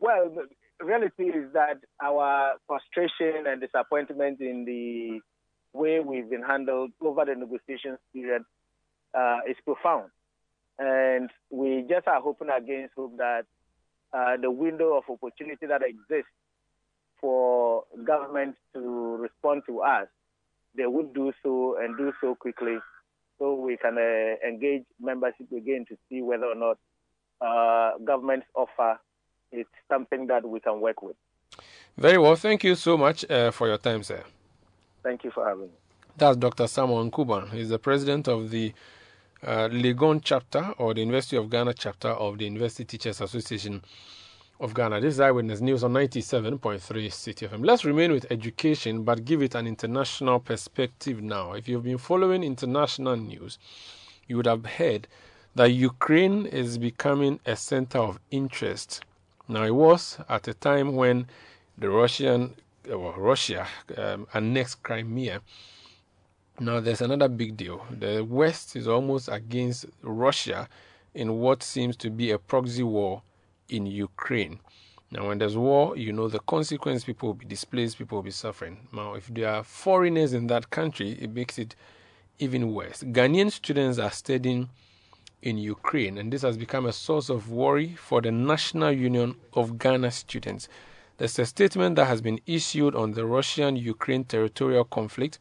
Well, the reality is that our frustration and disappointment in the way we've been handled over the negotiations period uh, is profound. And we just are hoping against hope that uh, the window of opportunity that exists for government to respond to us, they would do so and do so quickly so we can uh, engage membership again to see whether or not uh, government's offer it's something that we can work with. Very well. Thank you so much uh, for your time, sir. Thank you for having me. That's Dr. Samuel Kuban. He's the president of the uh, Legon chapter or the University of Ghana chapter of the University Teachers Association of Ghana. This is Eyewitness News on 97.3 Citi FM. Let's remain with education but give it an international perspective now. If you've been following international news, you would have heard that Ukraine is becoming a center of interest. Now, it was at a time when the Russian, well, Russia um, annexed Crimea. Now, there's another big deal. The West is almost against Russia in what seems to be a proxy war in Ukraine. Now, when there's war, you know the consequence people will be displaced, people will be suffering. Now, if there are foreigners in that country, it makes it even worse. Ghanaian students are studying in Ukraine, and this has become a source of worry for the National Union of Ghana Students. There's a statement that has been issued on the Russian Ukraine territorial conflict,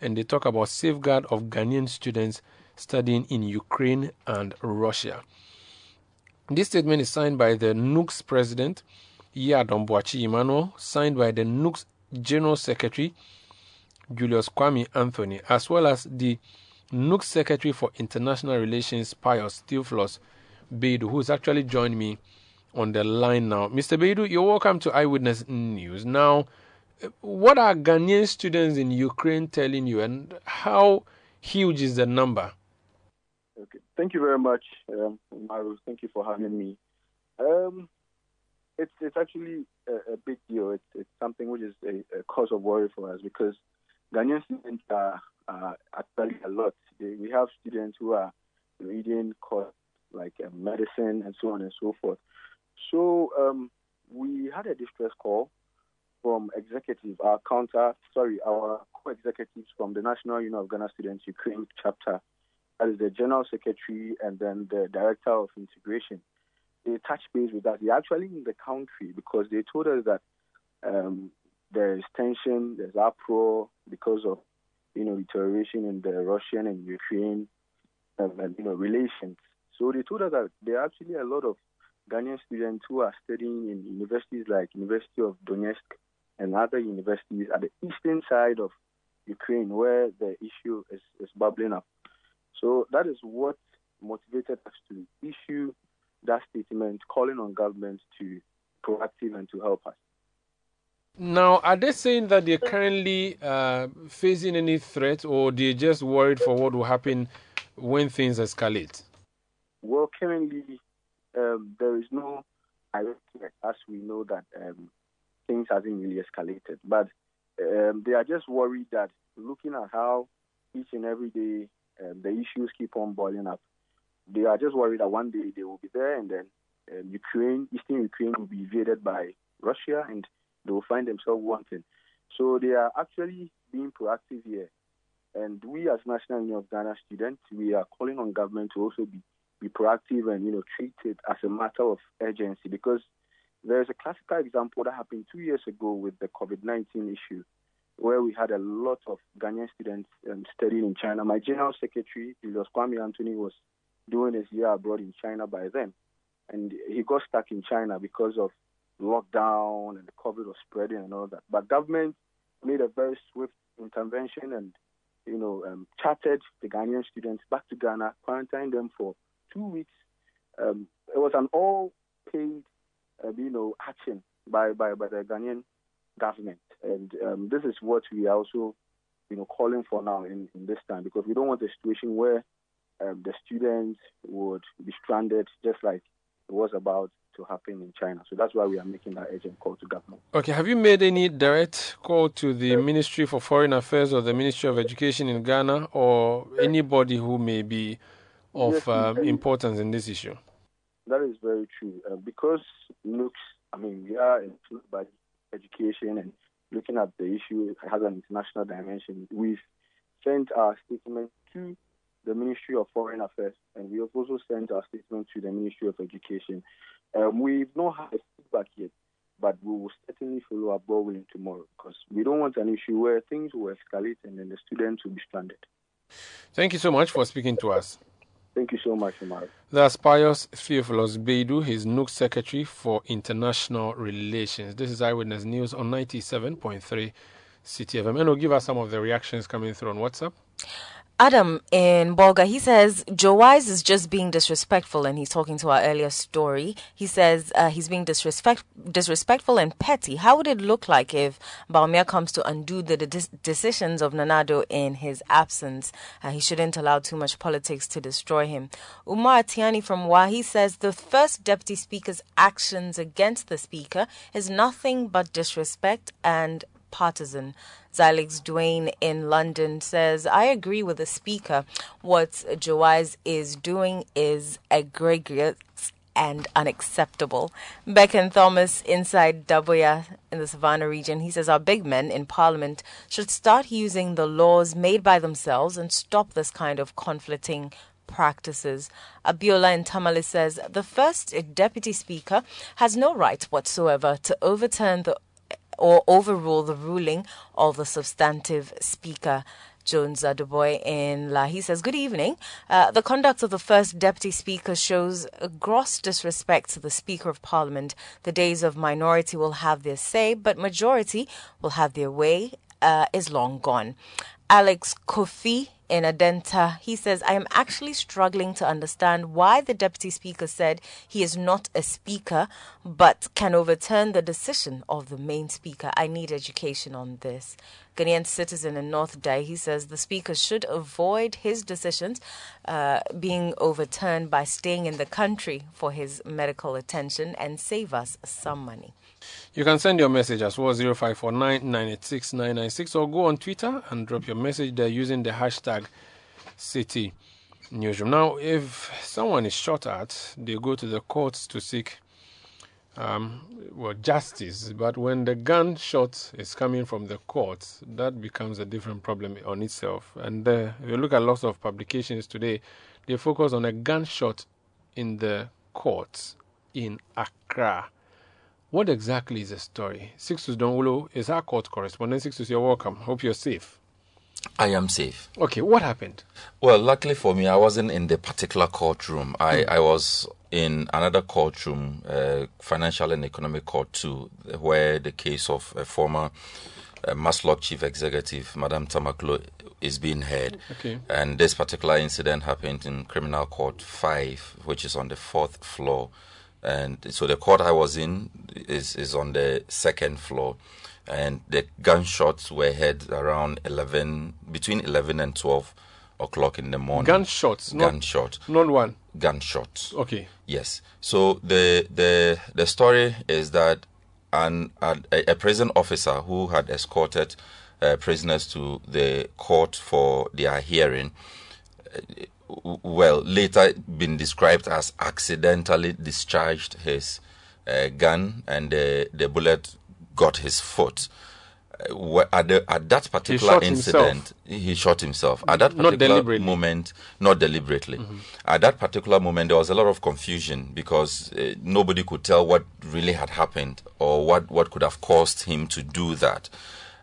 and they talk about safeguard of Ghanaian students studying in Ukraine and Russia. This statement is signed by the NUGS president, Yiadom Boakye Emmanuel, signed by the NUGS general secretary, Julius Kwame Anthony, as well as the NUGS secretary for international relations, Pius Theophilus Beidu, who's actually joined me on the line now. Mr. Beidu, you're welcome to Eyewitness News. Now, what are Ghanaian students in Ukraine telling you, and how huge is the number? Okay. Thank you very much, um, Maru. Thank you for having me. Um, it's it's actually a, a, big deal. It's, it's something which is a, a, cause of worry for us because Ghanaian students are, are actually a lot. They, we have students who are reading course like uh, medicine and so on and so forth. So um, we had a distress call from executive, our counter, sorry, our co-executives from the National Union of Ghana Students Ukraine chapter that is the general secretary and then the director of integration. They touched base with us. They're actually in the country because they told us that um, there is tension, there's uproar because of you know deterioration in the Russian and Ukraine um, and, you know relations. So they told us that there are actually a lot of Ghanaian students who are studying in universities like University of Donetsk and other universities at the eastern side of Ukraine, where the issue is, is bubbling up. So that is what motivated us to issue that statement calling on government to proactive and to help us. Now, are they saying that they're currently uh, facing any threat or they're just worried for what will happen when things escalate? Well, currently, um, there is no direct threat as we know that um, things hasn't really escalated. But um, they are just worried that looking at how each and every day um, the issues keep on boiling up. They are just worried that one day they will be there and then um, Ukraine, Eastern Ukraine will be invaded by Russia and they will find themselves wanting. So they are actually being proactive here. And we as National Union of Ghana students, we are calling on government to also be, be proactive and, you know, treat it as a matter of urgency because there's a classical example that happened two years ago with the COVID-19 issue where we had a lot of Ghanaian students um, studying in China. My general secretary, Julius Kwame Anthony, was doing his year abroad in China by then. And he got stuck in China because of lockdown and the COVID was spreading and all that. But government made a very swift intervention and, you know, um, chartered the Ghanaian students back to Ghana, quarantined them for two weeks. Um, it was an all-paid, uh, you know, action by, by, by the Ghanaian government. And um, this is what we are also, you know, calling for now in, in this time because we don't want a situation where um, the students would be stranded just like it was about to happen in China. So that's why we are making that urgent call to government. Okay, have you made any direct call to the Ministry for Foreign Affairs or the Ministry of Education in Ghana or anybody who may be of yes, um, importance in this issue? That is very true. Uh, because looks, I mean, we are included by education and looking at the issue it has an international dimension. We've sent our statement to the Ministry of Foreign Affairs, and we have also sent our statement to the Ministry of Education. Um, we've not had feedback yet, but we will certainly follow up willing tomorrow because we don't want an issue where things will escalate and then the students will be stranded. Thank you so much for speaking to us. Thank you so much, Omar. That's Pius Theophilus Beidu, his NUG Secretary for International Relations. This is Eyewitness News on 97.3 Citi FM. And will give us some of the reactions coming through on WhatsApp. Adam in Bolga, he says Joe Wise is just being disrespectful, and he's talking to our earlier story. He says uh, he's being disrespect, disrespectful and petty. How would it look like if Bawumia comes to undo the de- decisions of Nana Addo in his absence? Uh, he shouldn't allow too much politics to destroy him. Umar Tiani from Wahi says the first deputy speaker's actions against the speaker is nothing but disrespect and partisan. Zalix Duane in London says, I agree with the speaker. What Joe Wise is doing is egregious and unacceptable. Becken Thomas inside Daboya in the Savannah region, he says our big men in parliament should start using the laws made by themselves and stop this kind of conflicting practices. Abiola in Tamale says the first deputy speaker has no right whatsoever to overturn the or overrule the ruling of the substantive speaker. Jones Aduboy in La. He says, Good evening. Uh, the conduct of the first deputy speaker shows a gross disrespect to the Speaker of Parliament. The days of minority will have their say, but majority will have their way, uh, is long gone. Alex Kofi in Adenta. He says, I am actually struggling to understand why the deputy speaker said he is not a speaker but can overturn the decision of the main speaker. I need education on this. Ghanaian citizen in North Day, he says the speaker should avoid his decisions uh, being overturned by staying in the country for his medical attention and save us some money. You can send your message as well 0549 or go on Twitter and drop your message there using the hashtag Citi Newsroom. Now, if someone is shot at, they go to the courts to seek um, well, justice. But when the gunshot is coming from the courts, that becomes a different problem on itself. And uh, if you look at lots of publications today, they focus on a gunshot in the courts in Accra. What exactly is the story? Sixtus Dong Ullo is our court correspondent. Sixtus, you're welcome. Hope you're safe. I am safe. Okay, what happened? Well, luckily for me, I wasn't in the particular courtroom. I, mm. I was in another courtroom, uh, Financial and Economic Court 2, where the case of a former uh, MASLOC chief executive, Madame Tamakloe, is being heard. Okay. And this particular incident happened in Criminal Court 5, which is on the fourth floor and so the court I was in is is on the second floor, and the gunshots were heard around eleven between eleven and twelve o'clock in the morning. Gunshots, gunshot, not, not one. Gunshots. Okay. Yes. So the the the story is that an a, a prison officer who had escorted uh, prisoners to the court for their hearing well, later been described as accidentally discharged his uh, gun and the, the bullet got his foot. Uh, at, the, at, that particular he incident, himself. he shot himself. At that particular moment, not deliberately. Mm-hmm. At that particular moment, there was a lot of confusion because uh, nobody could tell what really had happened or what, what could have caused him to do that.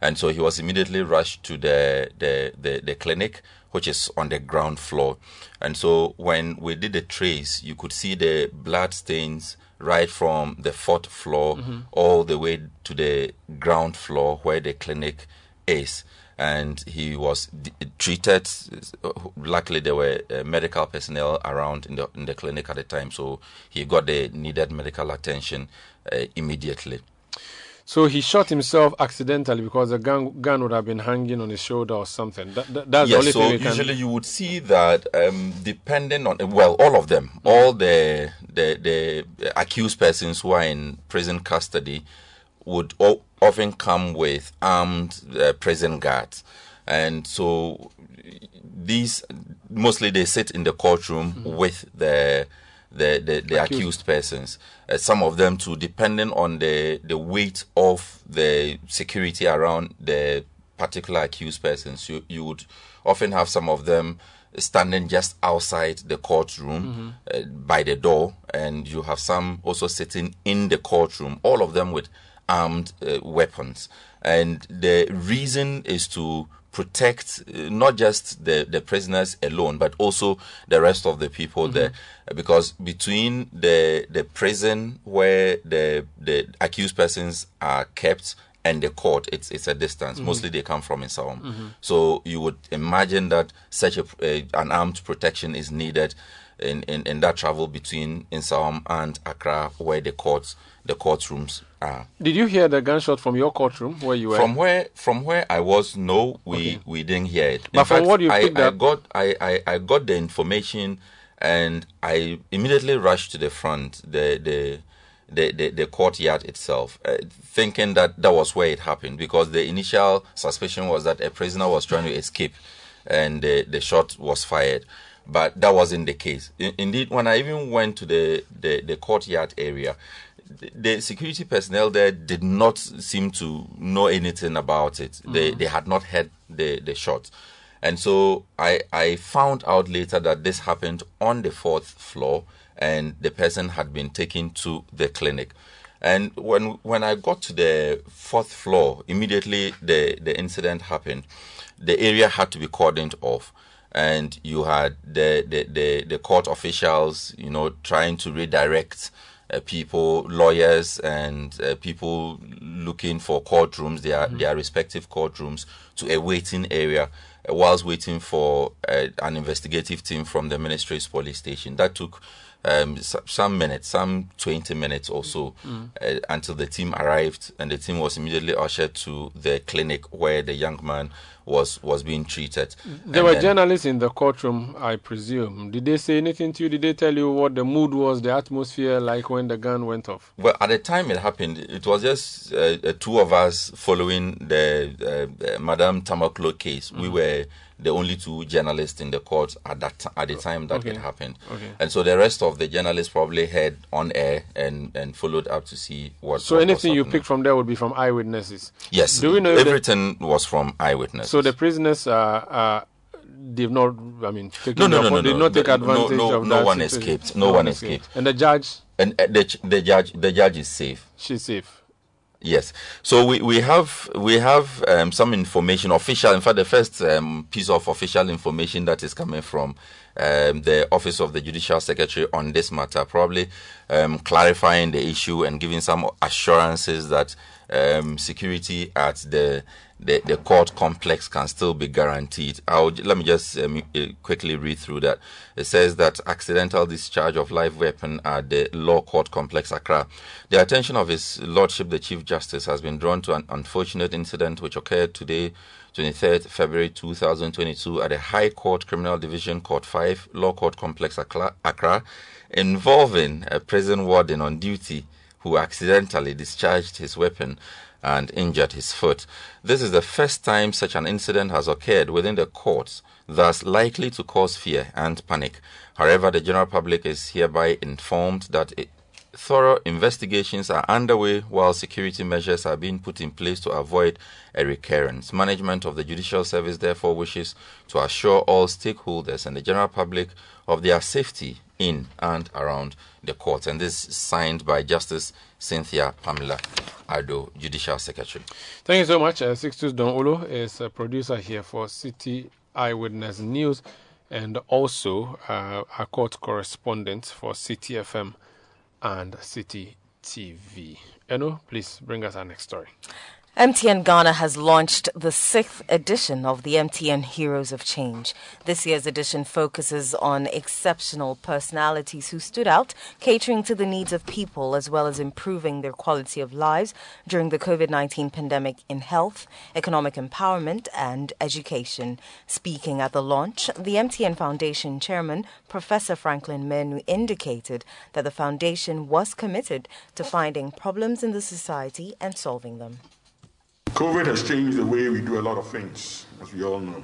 And so he was immediately rushed to the, the, the, the clinic which is on the ground floor. And so when we did the trace, you could see the blood stains right from the fourth floor mm-hmm. all the way to the ground floor where the clinic is. And he was d- treated. Luckily, there were uh, medical personnel around in the in the clinic at the time, so he got the needed medical attention uh, immediately. So he shot himself accidentally because the gun, gun would have been hanging on his shoulder or something. That, that, that's yes, the only so thing usually you would see that um, depending on well, all of them, all the, the the accused persons who are in prison custody would o- often come with armed uh, prison guards, and so these mostly they sit in the courtroom mm-hmm. with the the, the, the accused. accused. persons. Uh, some of them too, depending on the, the weight of the security around the particular accused persons, you, you would often have some of them standing just outside the courtroom mm-hmm. uh, by the door, and you have some also sitting in the courtroom, all of them with armed uh, weapons. And the reason is to protect uh, not just the, the prisoners alone, but also the rest of the people mm-hmm. there. Because between the the prison where the the accused persons are kept and the court, it's it's a distance. Mm-hmm. Mostly they come from Nsawam. Mm-hmm. So you would imagine that such a, a, an armed protection is needed in, in, in that travel between Nsawam and Accra, where the courts the courtrooms are. Did you hear the gunshot from your courtroom where you were? From where from where I was, no, we okay. we didn't hear it. But in from fact, what you I, I got I, I, I got the information and I immediately rushed to the front, the the the, the, the courtyard itself, uh, thinking that that was where it happened because the initial suspicion was that a prisoner was trying to escape and the, the shot was fired but that wasn't the case. indeed, when I even went to the, the, the courtyard area, the, security personnel there did not seem to know anything about it. Mm-hmm. They they had not heard the, the shot. And so I I found out later that this happened on the fourth floor and the person had been taken to the clinic. And when when I got to the fourth floor, immediately the, the incident happened. The area had to be cordoned off and you had the, the, the, the court officials, you know, trying to redirect uh, people, lawyers, and uh, people looking for courtrooms, their mm-hmm. their respective courtrooms, to a waiting area, uh, whilst waiting for uh, an investigative team from the ministry's police station. That took um, some minutes, some 20 minutes or so, mm. uh, until the team arrived, and the team was immediately ushered to the clinic where the young man was was being treated. There and were journalists in the courtroom, I presume. Did they say anything to you? Did they tell you what the mood was, the atmosphere like when the gun went off? Well, at the time it happened, it was just uh, two of us following the uh, Madame Tamakloe case. Mm. We were the only two journalists in the court at that at the time that okay. it happened. Okay. And so the rest of the journalists probably heard on air and, and followed up to see what. So what anything you pick from there would be from eyewitnesses. Yes. Do we know everything was from eyewitnesses? So the prisoners are. are they've not, I mean, no, no, no, no, did not take advantage no, no, of no that. one escaped. No, one escaped. escaped. And the judge? And uh, the, the judge, the judge is safe. She's safe. Yes. So we, we have we have um, some information, official. In fact, the first um, piece of official information that is coming from um, the Office of the Judicial Secretary on this matter, probably um, clarifying the issue and giving some assurances that um, security at the the, the court complex can still be guaranteed. I'll, let me just um, uh, quickly read through that. It says that accidental discharge of live weapon at the law court complex Accra. The attention of His Lordship the Chief Justice has been drawn to an unfortunate incident which occurred today, 23rd February 2022, at the High Court Criminal Division Court 5 Law Court Complex Accra, involving a prison warden on duty who accidentally discharged his weapon and injured his foot. This is the first time such an incident has occurred within the courts, thus likely to cause fear and panic. However, the general public is hereby informed that it, thorough investigations are underway while security measures are being put in place to avoid a recurrence. Management of the Judicial Service therefore wishes to assure all stakeholders and the general public of their safety in and around the court. And this is signed by Justice Cynthia Pamela Addo, Judicial Secretary. Thank you so much. Uh, Sixtus Dong Ullo is a producer here for City Eyewitness News and also uh, a court correspondent for Citi FM and City TV. Eno, please bring us our next story. MTN Ghana has launched the sixth edition of the MTN Heroes of Change. This year's edition focuses on exceptional personalities who stood out, catering to the needs of people as well as improving their quality of lives during the COVID 19 pandemic in health, economic empowerment, and education. Speaking at the launch, the MTN Foundation chairman, Professor Franklin Menu, indicated that the foundation was committed to finding problems in the society and solving them. COVID has changed the way we do a lot of things, as we all know.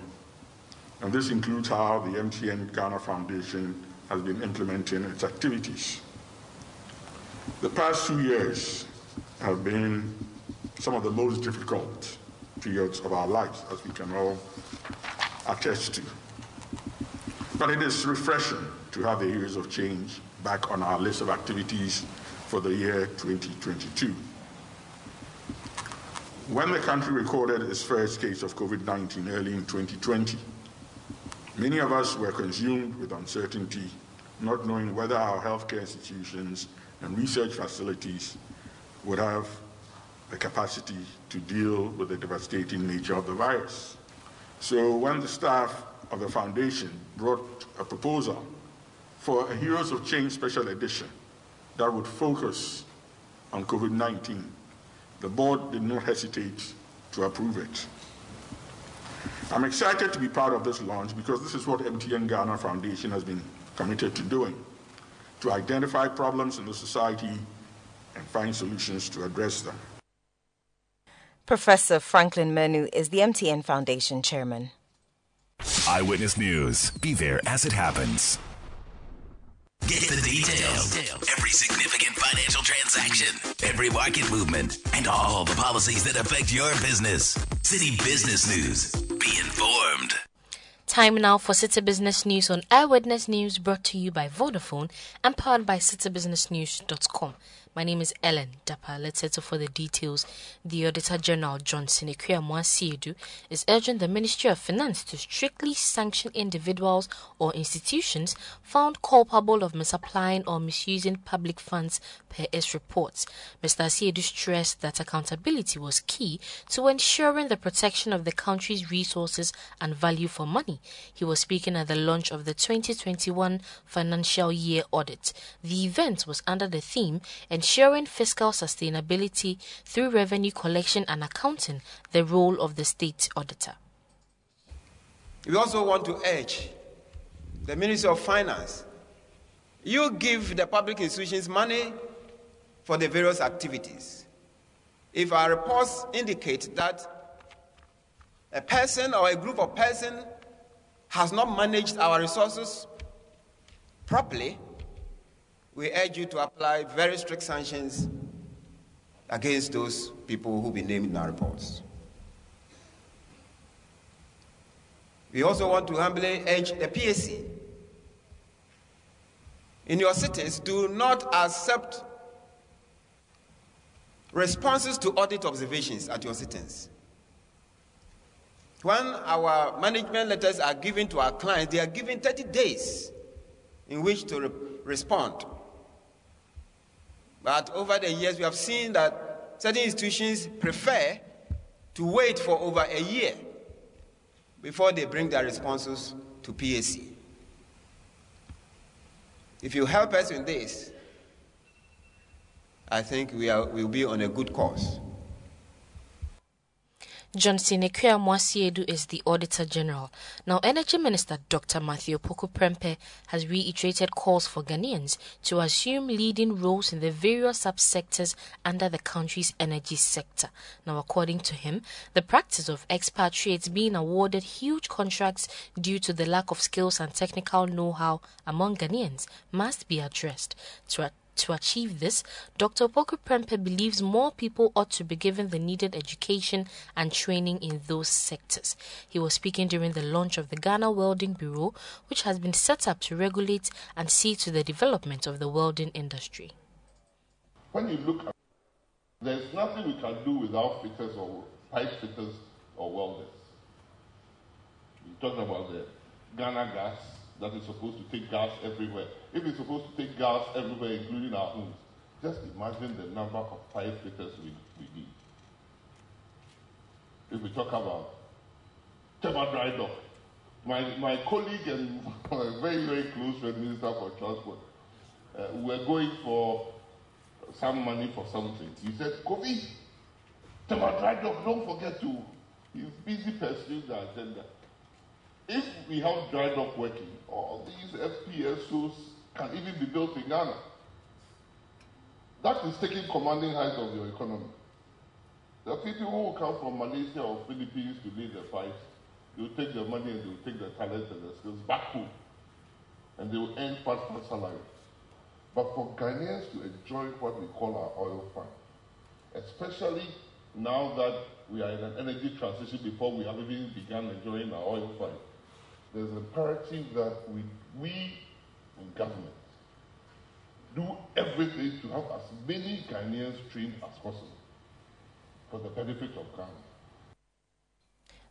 And this includes how the MTN Ghana Foundation has been implementing its activities. The past two years have been some of the most difficult periods of our lives, as we can all attest to. But it is refreshing to have the Heroes of Change back on our list of activities for the year 2022. When the country recorded its first case of COVID 19 early in 2020, many of us were consumed with uncertainty, not knowing whether our healthcare institutions and research facilities would have the capacity to deal with the devastating nature of the virus. So when the staff of the foundation brought a proposal for a Heroes of Change special edition that would focus on COVID 19, the board did not hesitate to approve it. I'm excited to be part of this launch because this is what MTN Ghana Foundation has been committed to doing to identify problems in the society and find solutions to address them. Professor Franklin Menu is the MTN Foundation chairman. Eyewitness News. Be there as it happens. Get the details. Every significant financial transaction, every market movement, and all the policies that affect your business. City Business News. Be informed. Time now for City Business News on Eyewitness News brought to you by Vodafone and powered by citybusinessnews.com. My name is Ellen Dapa. Let's settle for the details. The Auditor General Johnson Akuamoah Asiedu is urging the Ministry of Finance to strictly sanction individuals or institutions found culpable of misapplying or misusing public funds per its reports. Mr. Asiedu stressed that accountability was key to ensuring the protection of the country's resources and value for money. He was speaking at the launch of the 2021 financial year audit. The event was under the theme ensuring fiscal sustainability through revenue collection and accounting, the role of the state auditor. We also want to urge the Ministry of Finance you give the public institutions money for the various activities. If our reports indicate that a person or a group of persons has not managed our resources properly, we urge you to apply very strict sanctions against those people who be named in our reports. We also want to humbly urge the PSC. In your cities, do not accept responses to audit observations at your sittings. When our management letters are given to our clients, they are given 30 days in which to re- respond. But over the years, we have seen that certain institutions prefer to wait for over a year before they bring their responses to PSC. If you help us in this, I think we we'll be on a good course. Johnson Akuamoah Asiedu is the Auditor General. Now, Energy Minister Dr. Matthew Opoku Prempeh has reiterated calls for Ghanaians to assume leading roles in the various subsectors under the country's energy sector. Now, according to him, the practice of expatriates being awarded huge contracts due to the lack of skills and technical know-how among Ghanaians must be addressed. To to achieve this, Dr. Opoku Prempeh believes more people ought to be given the needed education and training in those sectors. He was speaking during the launch of the Ghana Welding Bureau, which has been set up to regulate and see to the development of the welding industry. When you look at there's nothing we can do without fitters or pipe fitters or welders. You talk about the Ghana gas, that is supposed to take gas everywhere. If it's supposed to take gas everywhere, including our homes, just imagine the number of firefighters we, we need. If we talk about Tema Dry Dock, my, my colleague and my very, very close friend, Minister for Transport, uh, we're going for some money for something. He said, Kofi, Tema Dry Dock, don't forget to. He's busy pursuing the agenda if we have dry dock working, all these FPSOs can even be built in Ghana. That is taking commanding height of your economy. The people who will come from Malaysia or Philippines to lead the pipes, they will take the money and they will take the talent and the skills back home. And they will earn part part salary. But for Ghanaians to enjoy what we call our oil fund, especially now that we are in an energy transition before we have even begun enjoying our oil fund, there's imperative that we, we in government do everything to have as many Ghanaians trained as possible. for the benefit of Ghana.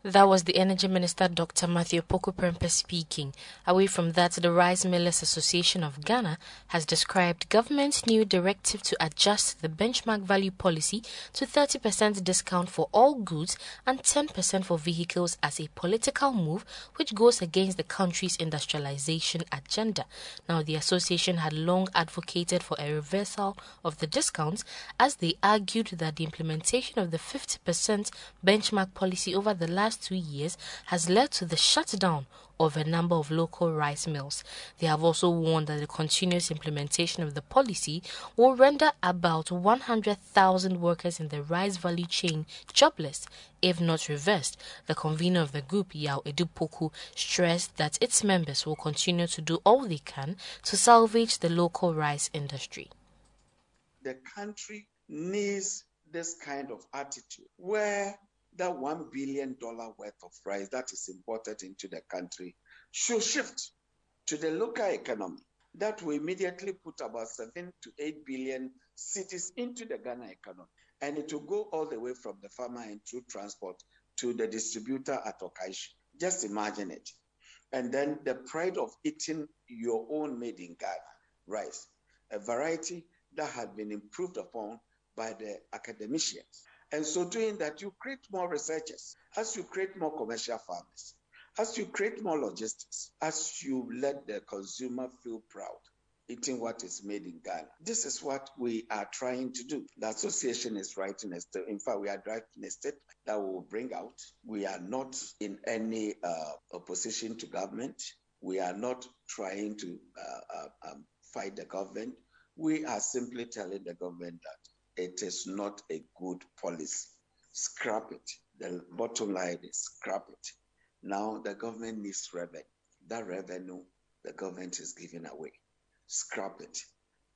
That was the Energy Minister, Dr. Matthew Opoku Prempeh speaking. Away from that, the Rice Millers Association of Ghana has described government's new directive to adjust the benchmark value policy to 30% discount for all goods and 10% for vehicles as a political move which goes against the country's industrialization agenda. Now, the association had long advocated for a reversal of the discounts as they argued that the implementation of the 50% benchmark policy over the last last two years has led to the shutdown of a number of local rice mills. They have also warned that the continuous implementation of the policy will render about 100,000 workers in the rice value chain jobless if not reversed. The convener of the group, Yaw Edupoku, stressed that its members will continue to do all they can to salvage the local rice industry. The country needs this kind of attitude where that $1 billion worth of rice that is imported into the country should shift to the local economy. That will immediately put about 7 to 8 billion cedis into the Ghana economy. And it will go all the way from the farmer and through transport to the distributor at Okaishie. Just imagine it. And then the pride of eating your own made in Ghana rice, a variety that had been improved upon by the academicians. And so doing that, you create more researchers. As you create more commercial farmers, as you create more logistics, as you let the consumer feel proud eating what is made in Ghana. This is what we are trying to do. The association is writing a statement. In fact, we are writing a statement that we will bring out. We are not in any uh, opposition to government. We are not trying to uh, uh, um, fight the government. We are simply telling the government that it is not a good policy. Scrap it. The bottom line is scrap it. Now the government needs revenue. That revenue the government is giving away. Scrap it.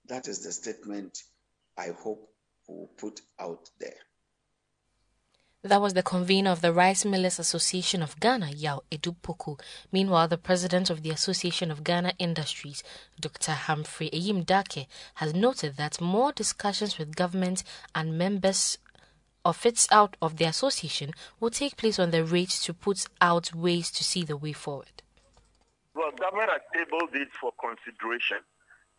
That is the statement I hope will put out there. That was the convener of the Rice Millers Association of Ghana, Yao Edupoku. Meanwhile, the president of the Association of Ghana Industries, Dr. Humphrey Ayim Darke, has noted that more discussions with government and members of its out of the association will take place on the rate to put out ways to see the way forward. Well, government has tabled this for consideration.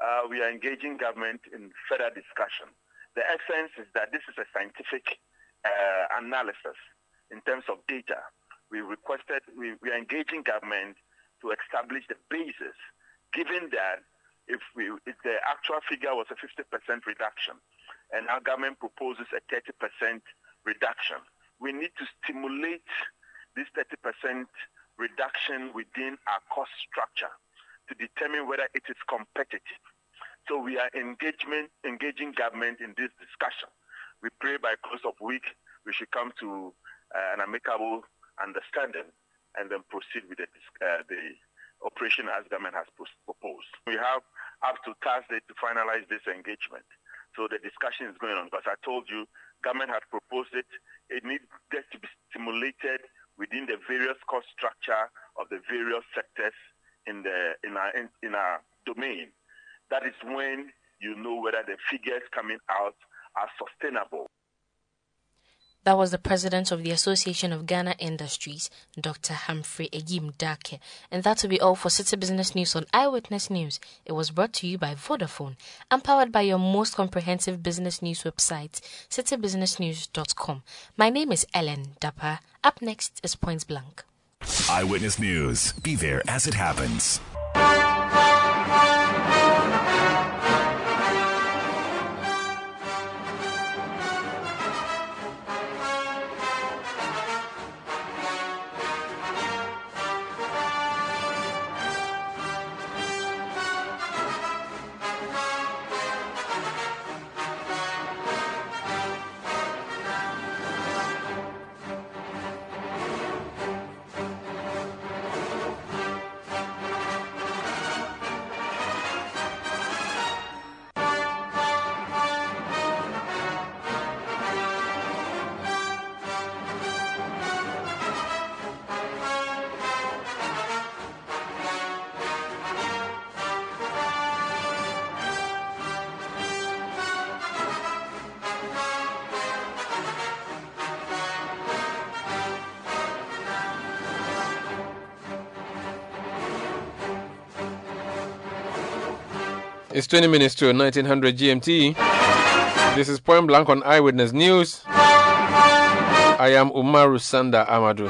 Uh, we are engaging government in further discussion. The essence is that this is a scientific uh, analysis in terms of data. We requested, we, we are engaging government to establish the basis, given that if, we, if the actual figure was a 50% reduction and our government proposes a 30% reduction, we need to stimulate this 30% reduction within our cost structure to determine whether it is competitive. So we are engagement, engaging government in this discussion. We pray by close of week we should come to uh, an amicable understanding and then proceed with the, uh, the operation as government has proposed. We have up to Thursday to finalize this engagement. So the discussion is going on because I told you government has proposed it. It needs to be stimulated within the various cost structure of the various sectors in the in our in, in our domain. That is when you know whether the figures coming out are sustainable. That was the president of the Association of Ghana Industries, Dr. Humphrey Ayim Darke. And that will be all for Citi Business News on Eyewitness News. It was brought to you by Vodafone and powered by your most comprehensive business news website, citibusinessnews.com. My name is Ellen Dapper. Up next is Points Blank. Eyewitness News. Be there as it happens. It's 20 minutes to 1900 GMT. This is Point Blank on Eyewitness News. I am Umaru Sanda Amadu.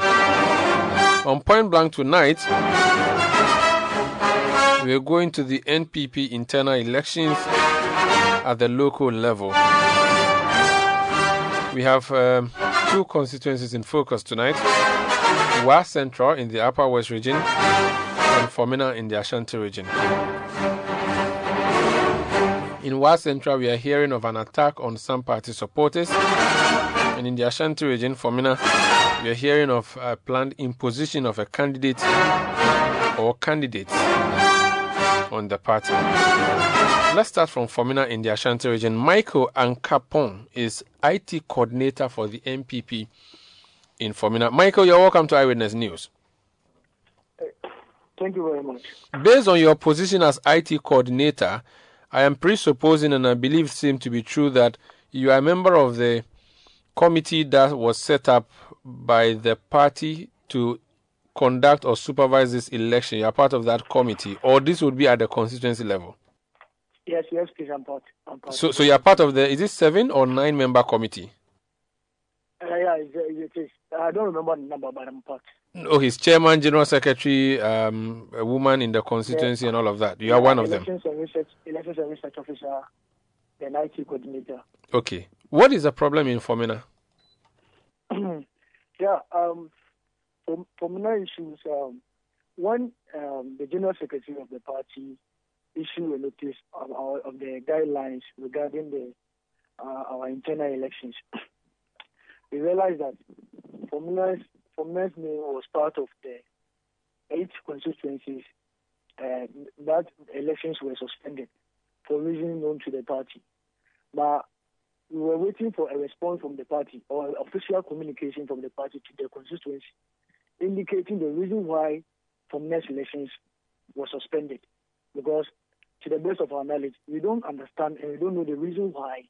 On Point Blank tonight, we are going to the NPP internal elections at the local level. We have um, two constituencies in focus tonight Wa Central in the Upper West region and Fomena in the Ashanti region. In Wa Central, we are hearing of an attack on some party supporters. And in the Ashanti region, Fomena, we are hearing of a planned imposition of a candidate or candidates on the party. Let's start from Fomena in the Ashanti region. Michael Ankapon is IT coordinator for the NPP in Fomena. Michael, you're welcome to Eyewitness News. Thank you very much. Based on your position as IT coordinator, I am presupposing and I believe seem to be true that you are a member of the committee that was set up by the party to conduct or supervise this election. You are part of that committee, or this would be at the constituency level? Yes, yes, please, I'm part. I'm part so, so you are part of the, is it seven or nine member committee? Uh, yeah, it, it is. I don't remember the number, but I'm part. Oh, he's chairman, general secretary, um, a woman in the constituency, and all of that. You are one of them. Elections and research, elections and research officer, the IT coordinator. Okay. What is the problem in Fomena? yeah, um, Fomena issues. Um, one, um, the general secretary of the party issued a notice of, our, of the guidelines regarding the uh, our internal elections. we realized that Fomena's Fomena's name was part of the eight constituencies uh, that elections were suspended for reasons known to the party. But we were waiting for a response from the party or official communication from the party to the constituency indicating the reason why Fomena's elections were suspended. Because to the best of our knowledge, we don't understand and we don't know the reason why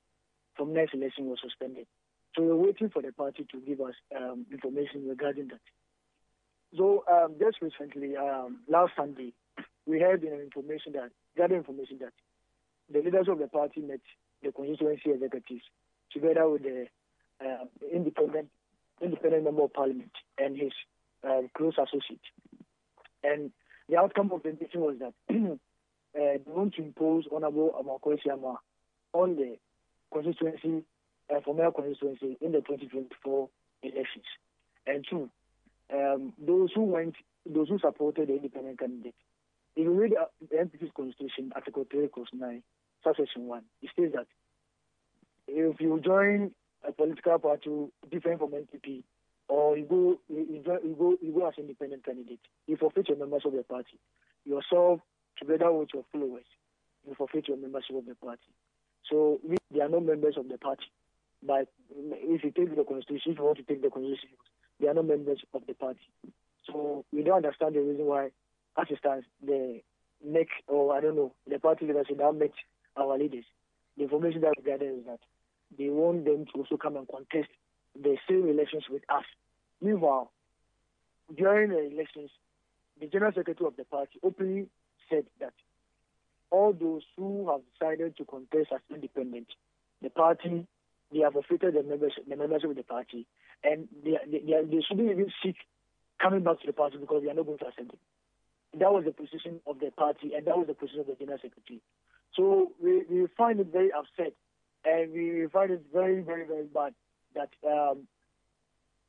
Fomena's election was suspended. So we're waiting for the party to give us um, information regarding that. So um, just recently, um, last Sunday, we had heard information that gathered information that the leaders of the party met the constituency executives together with the uh, independent independent member of parliament and his uh, close associate. And the outcome of the meeting was that uh, they want to impose Honorable Amoako Asiamah on the constituency, uh, for mayor constituency in the 2024 elections. And two, um, those who went, those who supported the independent candidate, if you read uh, the NPP's constitution, Article 3, Clause 9, Subsection 1, it says that if you join a political party different from NPP, or you go you, you go you go as independent candidate, you forfeit your membership of the party. Yourself, together with your followers, you forfeit your membership of the party. So we, they are not members of the party. But if you take the constitution, if you want to take the constitution, they are not members of the party. So we don't understand the reason why, as it stands, the neck or I don't know, the party leadership now met our leaders. The information that we gathered is that they want them to also come and contest the same elections with us. Meanwhile, during the elections, the general secretary of the party openly said that all those who have decided to contest as independent, the party, they have forfeited the membership, the membership of the party, and they, they, they, they shouldn't even seek coming back to the party because they are not going to accept it. That was the position of the party, and that was the position of the general secretary. So we, we find it very upset, and we find it very, very, very bad that um,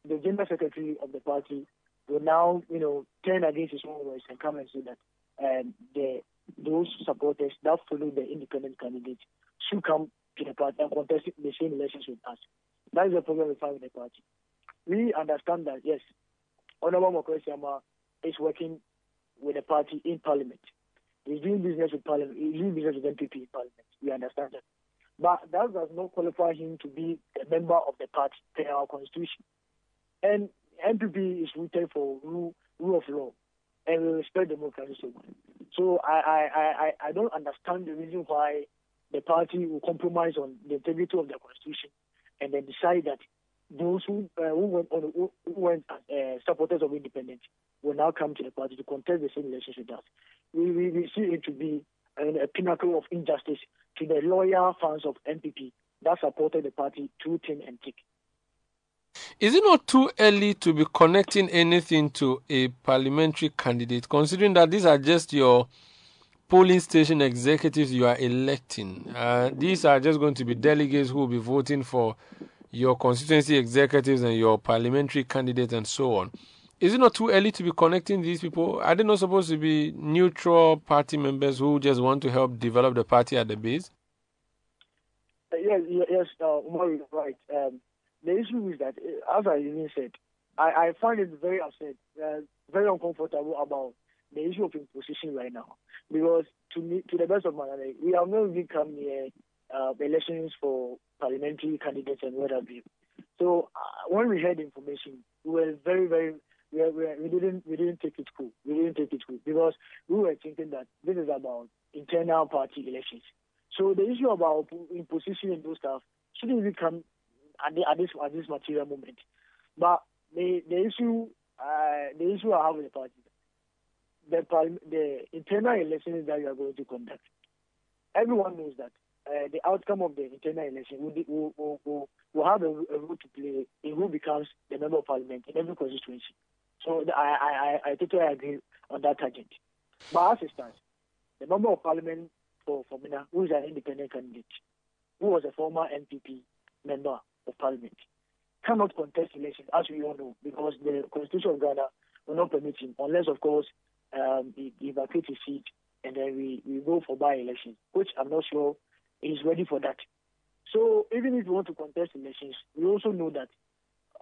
the general secretary of the party will now, you know, turn against his own words and come and say that um, the those supporters that follow the independent candidate should come to the party and contest the same elections with us. That is the problem we find with the party. We understand that yes, Honorable Mokwesiama is working with the party in parliament. He's doing business with parliament. He's doing business with NPP in parliament. We understand that. But that does not qualify him to be a member of the party per our constitution. And NPP is rooted for rule, rule of law, and we respect democracy so much. So I, I, I, I don't understand the reason why the party will compromise on the integrity of the constitution and then decide that those who, uh, who went, on, who went as uh, supporters of independence will now come to the party to contest the same elections with us. We, we, we see it to be a pinnacle of injustice to the loyal fans of NPP that supported the party through thin and thick. Is it not too early to be connecting anything to a parliamentary candidate, considering that these are just your polling station executives you are electing? Uh, these are just going to be delegates who will be voting for your constituency executives and your parliamentary candidates and so on. Is it not too early to be connecting these people? Are they not supposed to be neutral party members who just want to help develop the party at the base? Uh, yes, yes, uh, right. Um, the issue is that, uh, as I even said, I, I find it very upset, uh, very uncomfortable about the issue of imposition right now. Because to me, to the best of my knowledge, we have not even come near uh, elections for parliamentary candidates and what have you. So uh, when we heard information, we were very, very we, we, we didn't we didn't take it cool. We didn't take it cool because we were thinking that this is about internal party elections. So the issue about imposition and those stuff shouldn't even come at, the, at this at this material moment. But the the issue uh, the issue I have with the party, the the internal elections that we are going to conduct, everyone knows that uh, the outcome of the internal election will, will, will, will, will have a, a, role to play in who becomes the member of parliament in every constituency. So the, I, I, I totally agree on that tangent. But as it stands, the member of parliament for, for Mina, who is an independent candidate, who was a former NPP member of parliament, cannot contest elections, as we all know, because the constitution of Ghana will not permit him, unless, of course, um, he, he vacates his seat and then we, we go for by elections, which I'm not sure is ready for that. So even if you want to contest elections, we also know that,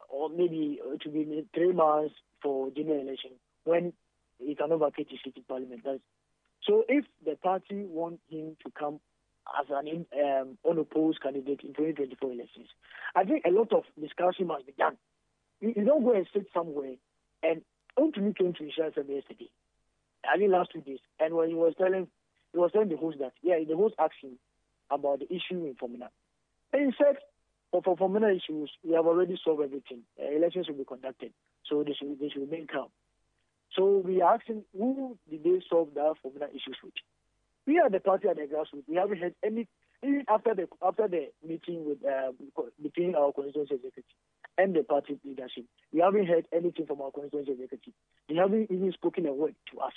or maybe it will be three months for general election when he cannot vacate his seat in parliament. That's, so if the party want him to come as an um, unopposed candidate in 2024 elections, I think a lot of discussion must be done. You, you don't go and sit somewhere and me came to Ishaya yesterday, I last two days, and when he was telling he was telling the host that yeah, the host asked him about the issue in Fomena. And he said, for, for Fomena issues, we have already solved everything. Uh, elections will be conducted, so they should, they should remain calm. So we are asking, who did they solve that Fomena issues with? We are the party at the grassroots. We haven't had any, even after the after the meeting with uh, between our constituency executive and the party leadership, we haven't heard anything from our constituency executive. They haven't even spoken a word to us.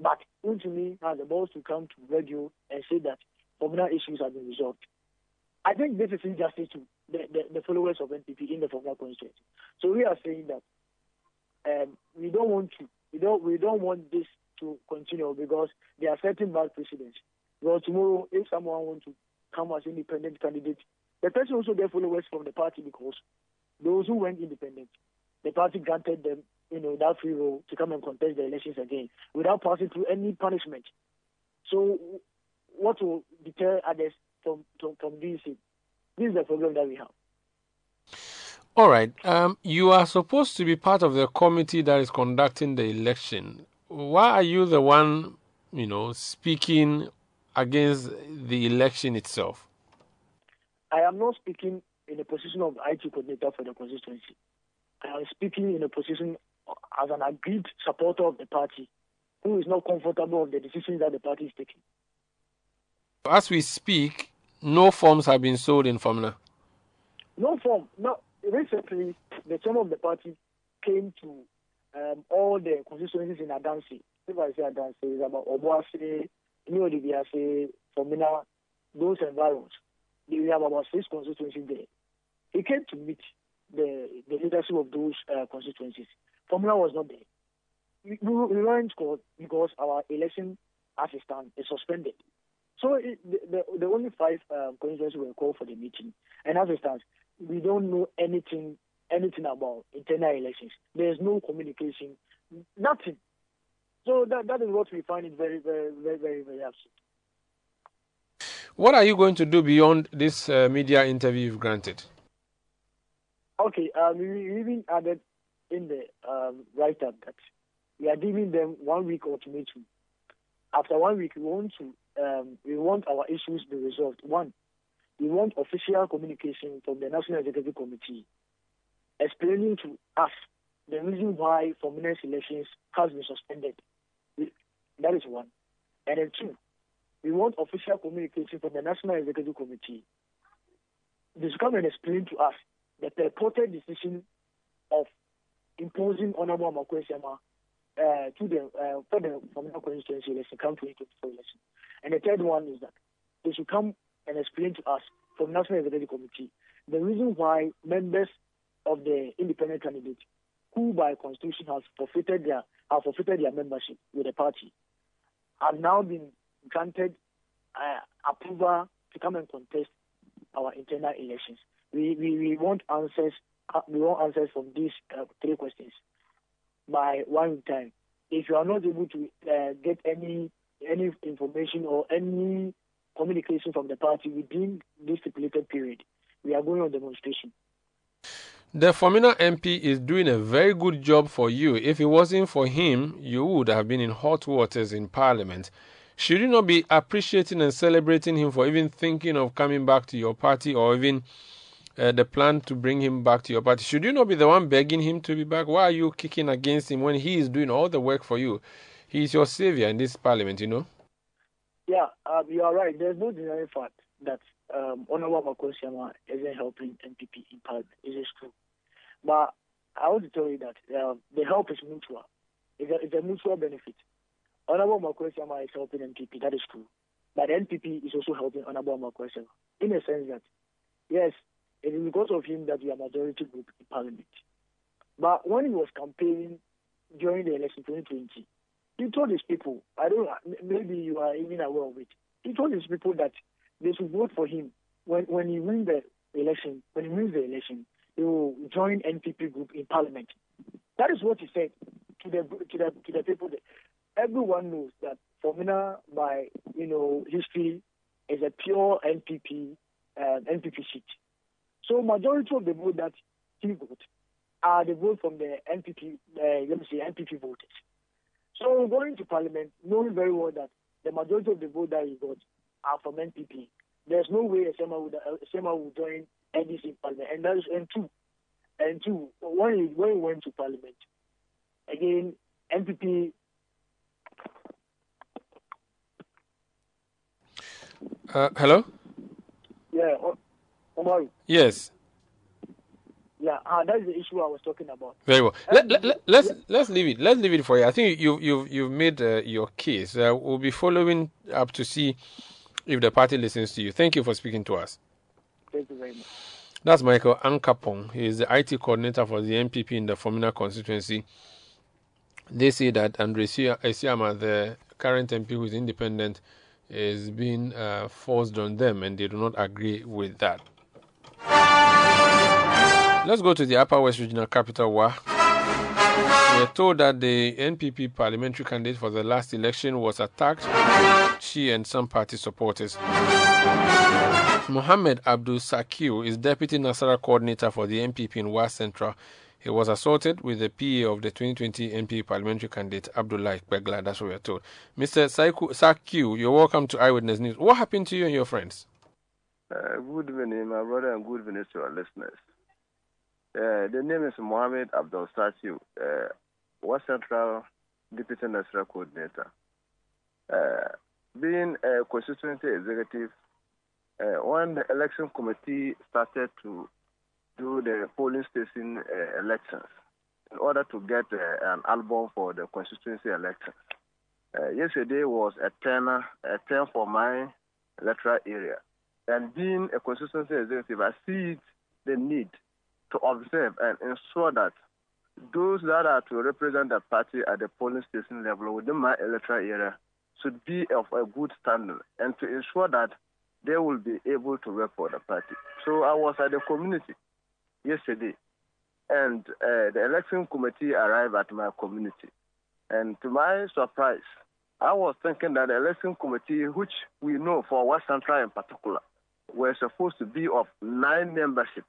But me has the balls to come to radio and say that Fomena issues have been resolved. I think this is injustice to the, the, the followers of NPP in the Fomena constituency. So we are saying that um, we don't want to, we don't, we don't want this to continue because there are certain bad precedents. Well, tomorrow, if someone wants to come as independent candidate, the person also get followers from the party because those who went independent, the party granted them, you know, that free role to come and contest the elections again without passing through any punishment. So what will deter others from, from, from doing it? This is the problem that we have. All right. Um, you are supposed to be part of the committee that is conducting the election. Why are you the one, you know, speaking against the election itself? I am not speaking in the position of IT coordinator for the constituency. I am speaking in a position as an agreed supporter of the party who is not comfortable with the decisions that the party is taking. As we speak, no forms have been sold in Fomena. No form. No. Recently, the chairman of the party came to um, all the constituencies in Adansi. If I say Adansi, it's about Obuasi, New Edubiase, Fomena, those environs. We have about six constituencies there. He came to meet the, the leadership of those uh, constituencies. Fomena was not there. We, we, we weren't called because our election as it stands is suspended. So it, the, the only five um, constituencies were called for the meeting. And as it stands, we don't know anything anything about internal elections. There's no communication, nothing. So that, that is what we find it very, very, very, very, very absurd. What are you going to do beyond this uh, media interview you've granted? Okay, um, we even added in the um, write-up that we are giving them one week ultimatum. After one week, we want to um, we want our issues to be resolved. One, we want official communication from the National Executive Committee explaining to us the reason why Fomenas elections has been suspended. That is one. And then two, we want official communication from the National Executive Committee. Should come and explain to us the purported decision of imposing Honorable Amoako Asiamah uh, to the uh, for the Fomena constituency election, come 2024 election. And the third one is that they should come and explain to us from National Executive Committee the reason why members of the independent candidate who by constitution has forfeited their have forfeited their membership with the party have now been granted uh, approval to come and contest our internal elections. We, we, we want answers. Uh, we want answers from these uh, three questions by one time. If you are not able to uh, get any any information or any communication from the party within this stipulated period, we are going on demonstration. The Fomena MP is doing a very good job for you. If it wasn't for him, you would have been in hot waters in Parliament. Should you not be appreciating and celebrating him for even thinking of coming back to your party or even uh, the plan to bring him back to your party? Should you not be the one begging him to be back? Why are you kicking against him when he is doing all the work for you? He is your savior in this parliament, you know? Yeah, uh, you are right. There's no denying fact that um, Honorable Makosiama isn't helping NPP in parliament. It is true. But I want to tell you that uh, the help is mutual. It's a, it's a mutual benefit. Honorable Makwesiama is helping NPP, that is true. But NPP is also helping Honorable Makwesiama in a sense that, yes, it is because of him that we are majority group in parliament. But when he was campaigning during the election 2020, he told his people, I don't maybe you are even aware of it, he told his people that they should vote for him when, when he wins the election, when he wins the election, he will join NPP group in parliament. That is what he said to the to the to the people. Everyone knows that Fomena, by you know history, is a pure NPP uh, NPP seat. So majority of the vote that he got are the vote from the NPP, uh, let me say NPP voters. So going to parliament, knowing very well that the majority of the vote that he got are from NPP, there's no way a Sema would, a would join NDC in parliament. And that is and two, and two, when he, when he went to parliament, again, NPP. Uh, hello. Yeah, Yes. Yeah, uh, that's the issue I was talking about. Very well. Let, let, let, let's yeah. let's leave it. Let's leave it for you. I think you you've you've made uh, your case. Uh, we'll be following up to see if the party listens to you. Thank you for speaking to us. Thank you very much. That's Michael Ankapong. He is the IT coordinator for the NPP in the Fomena constituency. They say that Andrew Asiamah, the current MP who is independent, is being uh, forced on them, and they do not agree with that. Let's go to the Upper West Regional Capital, Wa. We are told that the NPP parliamentary candidate for the last election was attacked, she and some party supporters. Mohammed Abdul Sakir is Deputy Nasara Coordinator for the NPP in Wa Central. He was assaulted with the PA of the 2020 NPP parliamentary candidate Abdullah Begla. That's what we are told. Mr. Sakir, you're welcome to Eyewitness News. What happened to you and your friends? Uh, good evening, my brother, and good evening to our listeners. Uh, the name is Mohammed Abdul Sakir, uh, Wa Central Deputy National Coordinator. Uh, being a constituency executive, uh, when the election committee started to do the polling station uh, elections in order to get an album for the constituency elections, yesterday was a turn, a turn for my electoral area. And being a constituency executive, I see the need to observe and ensure that those that are to represent the party at the polling station level within my electoral area should be of a good standard and to ensure that they will be able to work for the party. So I was at the community yesterday, and uh, the election committee arrived at my community. And to my surprise, I was thinking that the election committee, which we know for Wa Central in particular, were supposed to be of nine membership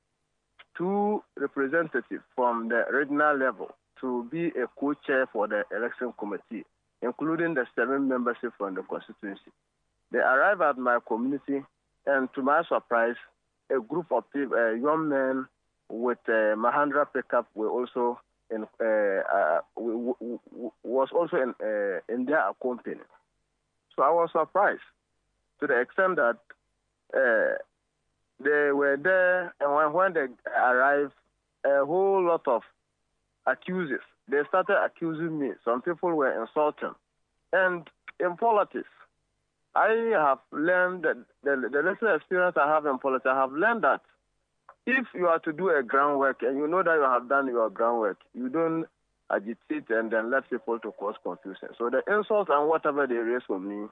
two representatives from the regional level to be a co-chair for the election committee, including the seven membership from the constituency. They arrived at my community, and to my surprise, a group of people, uh, young men with uh, Mahindra pickup were also in, uh, uh, was also in, uh, in their company. So I was surprised. to the extent that uh, they were there, and when, when they arrived, a whole lot of accusers. They started accusing me. Some people were insulting. And in politics, I have learned that the, the little experience I have in politics, I have learned that if you are to do a groundwork and you know that you have done your groundwork, you don't agitate and then let people to cause confusion. So the insults and whatever they raise for me,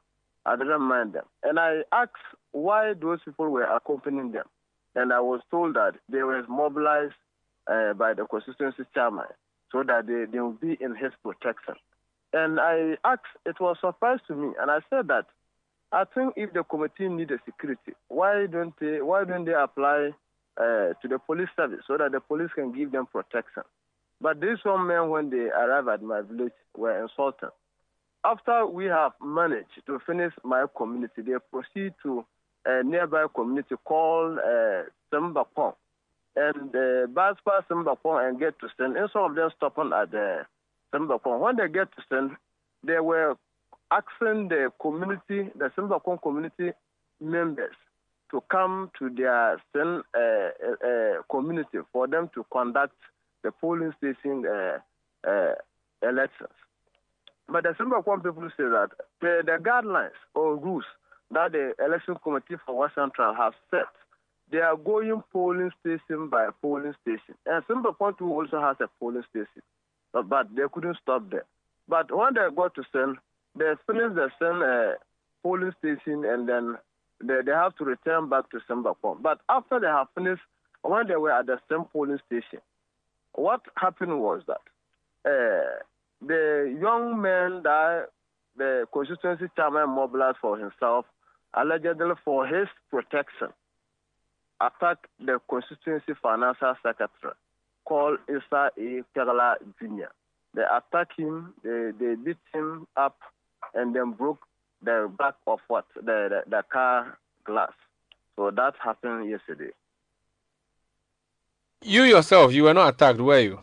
I didn't mind them. And I asked why those people were accompanying them. And I was told that they were mobilized uh, by the constituency chairman so that they, they will be in his protection. And I asked, it was a surprise to me, and I said that I think if the committee need a security, why don't they why don't they apply uh, to the police service so that the police can give them protection? But these one men, when they arrived at my village, were insulting. After we have managed to finish my community, they proceed to a nearby community called uh, Sembapong. And uh, bus pass Sembapong and get to Sten. some of them stopping at the Sembapong, when they get to Sten, they were asking the community, the Sembapong community members, to come to their Sten uh, uh, uh, community for them to conduct the polling station uh, uh, elections. But the Sembapong people say that the, the guidelines or rules that the election committee for Wa Central have set, they are going polling station by polling station. And Sembapong also has a polling station, but, but, they couldn't stop there. But when they got to Sen, they finished the Sen uh, polling station and then they, they have to return back to Sembapong. But after they have finished, when they were at the same polling station, what happened was that uh, the young man that the constituency chairman mobilized for himself, allegedly for his protection, attacked the constituency financial secretary called Isa A. Kerala Jr. They attacked him, they, they beat him up, and then broke the back of what? The, the, the car glass. So that happened yesterday. You yourself, you were not attacked, were you?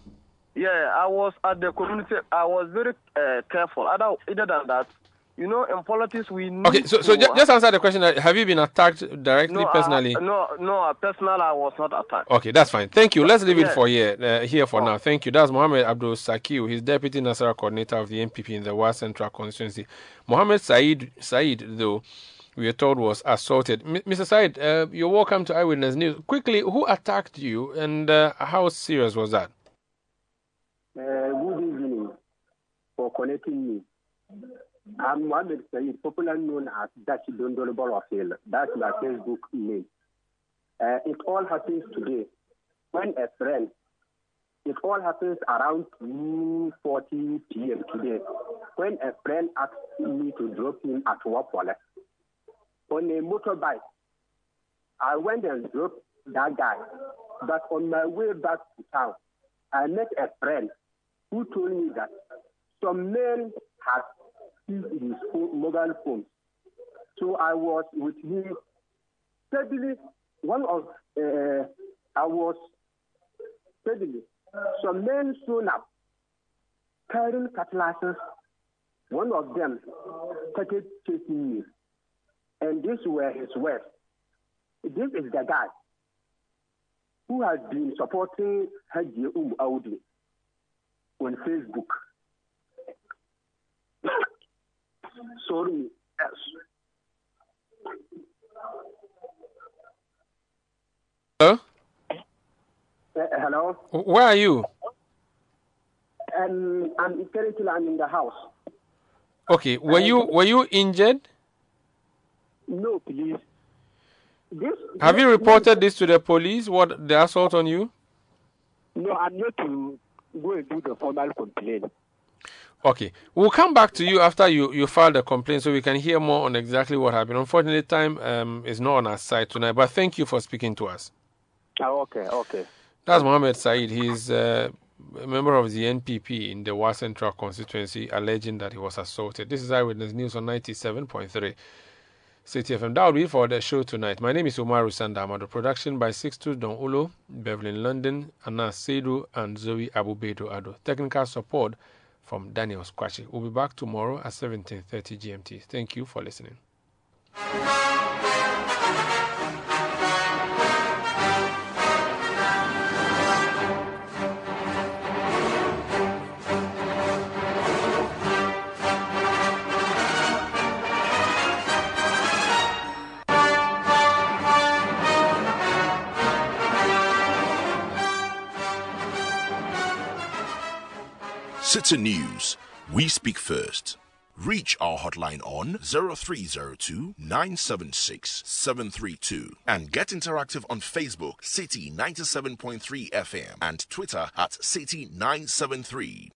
Yeah, I was at the community. I was very uh, careful. Other, other than that, you know, in politics, we need Okay, so, so to, just answer the question. Have you been attacked directly, no, personally? I, no, no, personally, I was not attacked. Okay, that's fine. Thank you. Let's leave yeah. it for here, uh, here for oh. now. Thank you. That's Mohammed Abdul Sakiu. He's Deputy Nasara Coordinator of the NPP in the Wa Central Constituency. Mohammed Said, Said though, we are told was assaulted. M- Mr. Said, uh, you're welcome to Eyewitness News. Quickly, who attacked you and uh, how serious was that? Uh, good evening for connecting me. I'm Mohammed Said, popularly known as Dashi Dondolo Borofil. That's my Facebook name. Uh, it all happens today. When a friend, it all happens around 2.40 p.m. today. When a friend asked me to drop him at Wapole on a motorbike, I went and dropped that guy. But on my way back to town, I met a friend who told me that some men had seized his phone, mobile phone. So I was with him Suddenly, One of uh, I was steadily. Some men soon up carrying cutlasses. One of them started chasing me, and these were his words. This is the guy who has been supporting Haji Um Audi on Facebook. Sorry. Yes. Hello? Uh, hello? Where are you? Um, I'm currently I'm in the house. Okay. Were you were you injured? No, please. This, Have this, you reported this to the police? What the assault on you? No, I'm not to go and do the formal complaint. Okay, we'll come back to you after you, you file the complaint so we can hear more on exactly what happened. Unfortunately, time um, is not on our side tonight, but thank you for speaking to us. Oh, okay, okay. That's Mohammed Said. He's uh, a member of the NPP in the Wa Central constituency, alleging that he was assaulted. This is Eyewitness News on 97.3 Citi FM. That will be for the show tonight. My name is Umaru Sanda Amadu. Production by Sixtus Dong Ullo, Beverly London, Anna Seidu, and Zoe Abubedo Addo. Technical support from Daniel Squatchy. We'll be back tomorrow at 17.30 GMT. Thank you for listening. Citi News. We speak first. Reach our hotline on 0302 976 732 and get interactive on Facebook, Citi 97.3 FM and Twitter at Citi 973.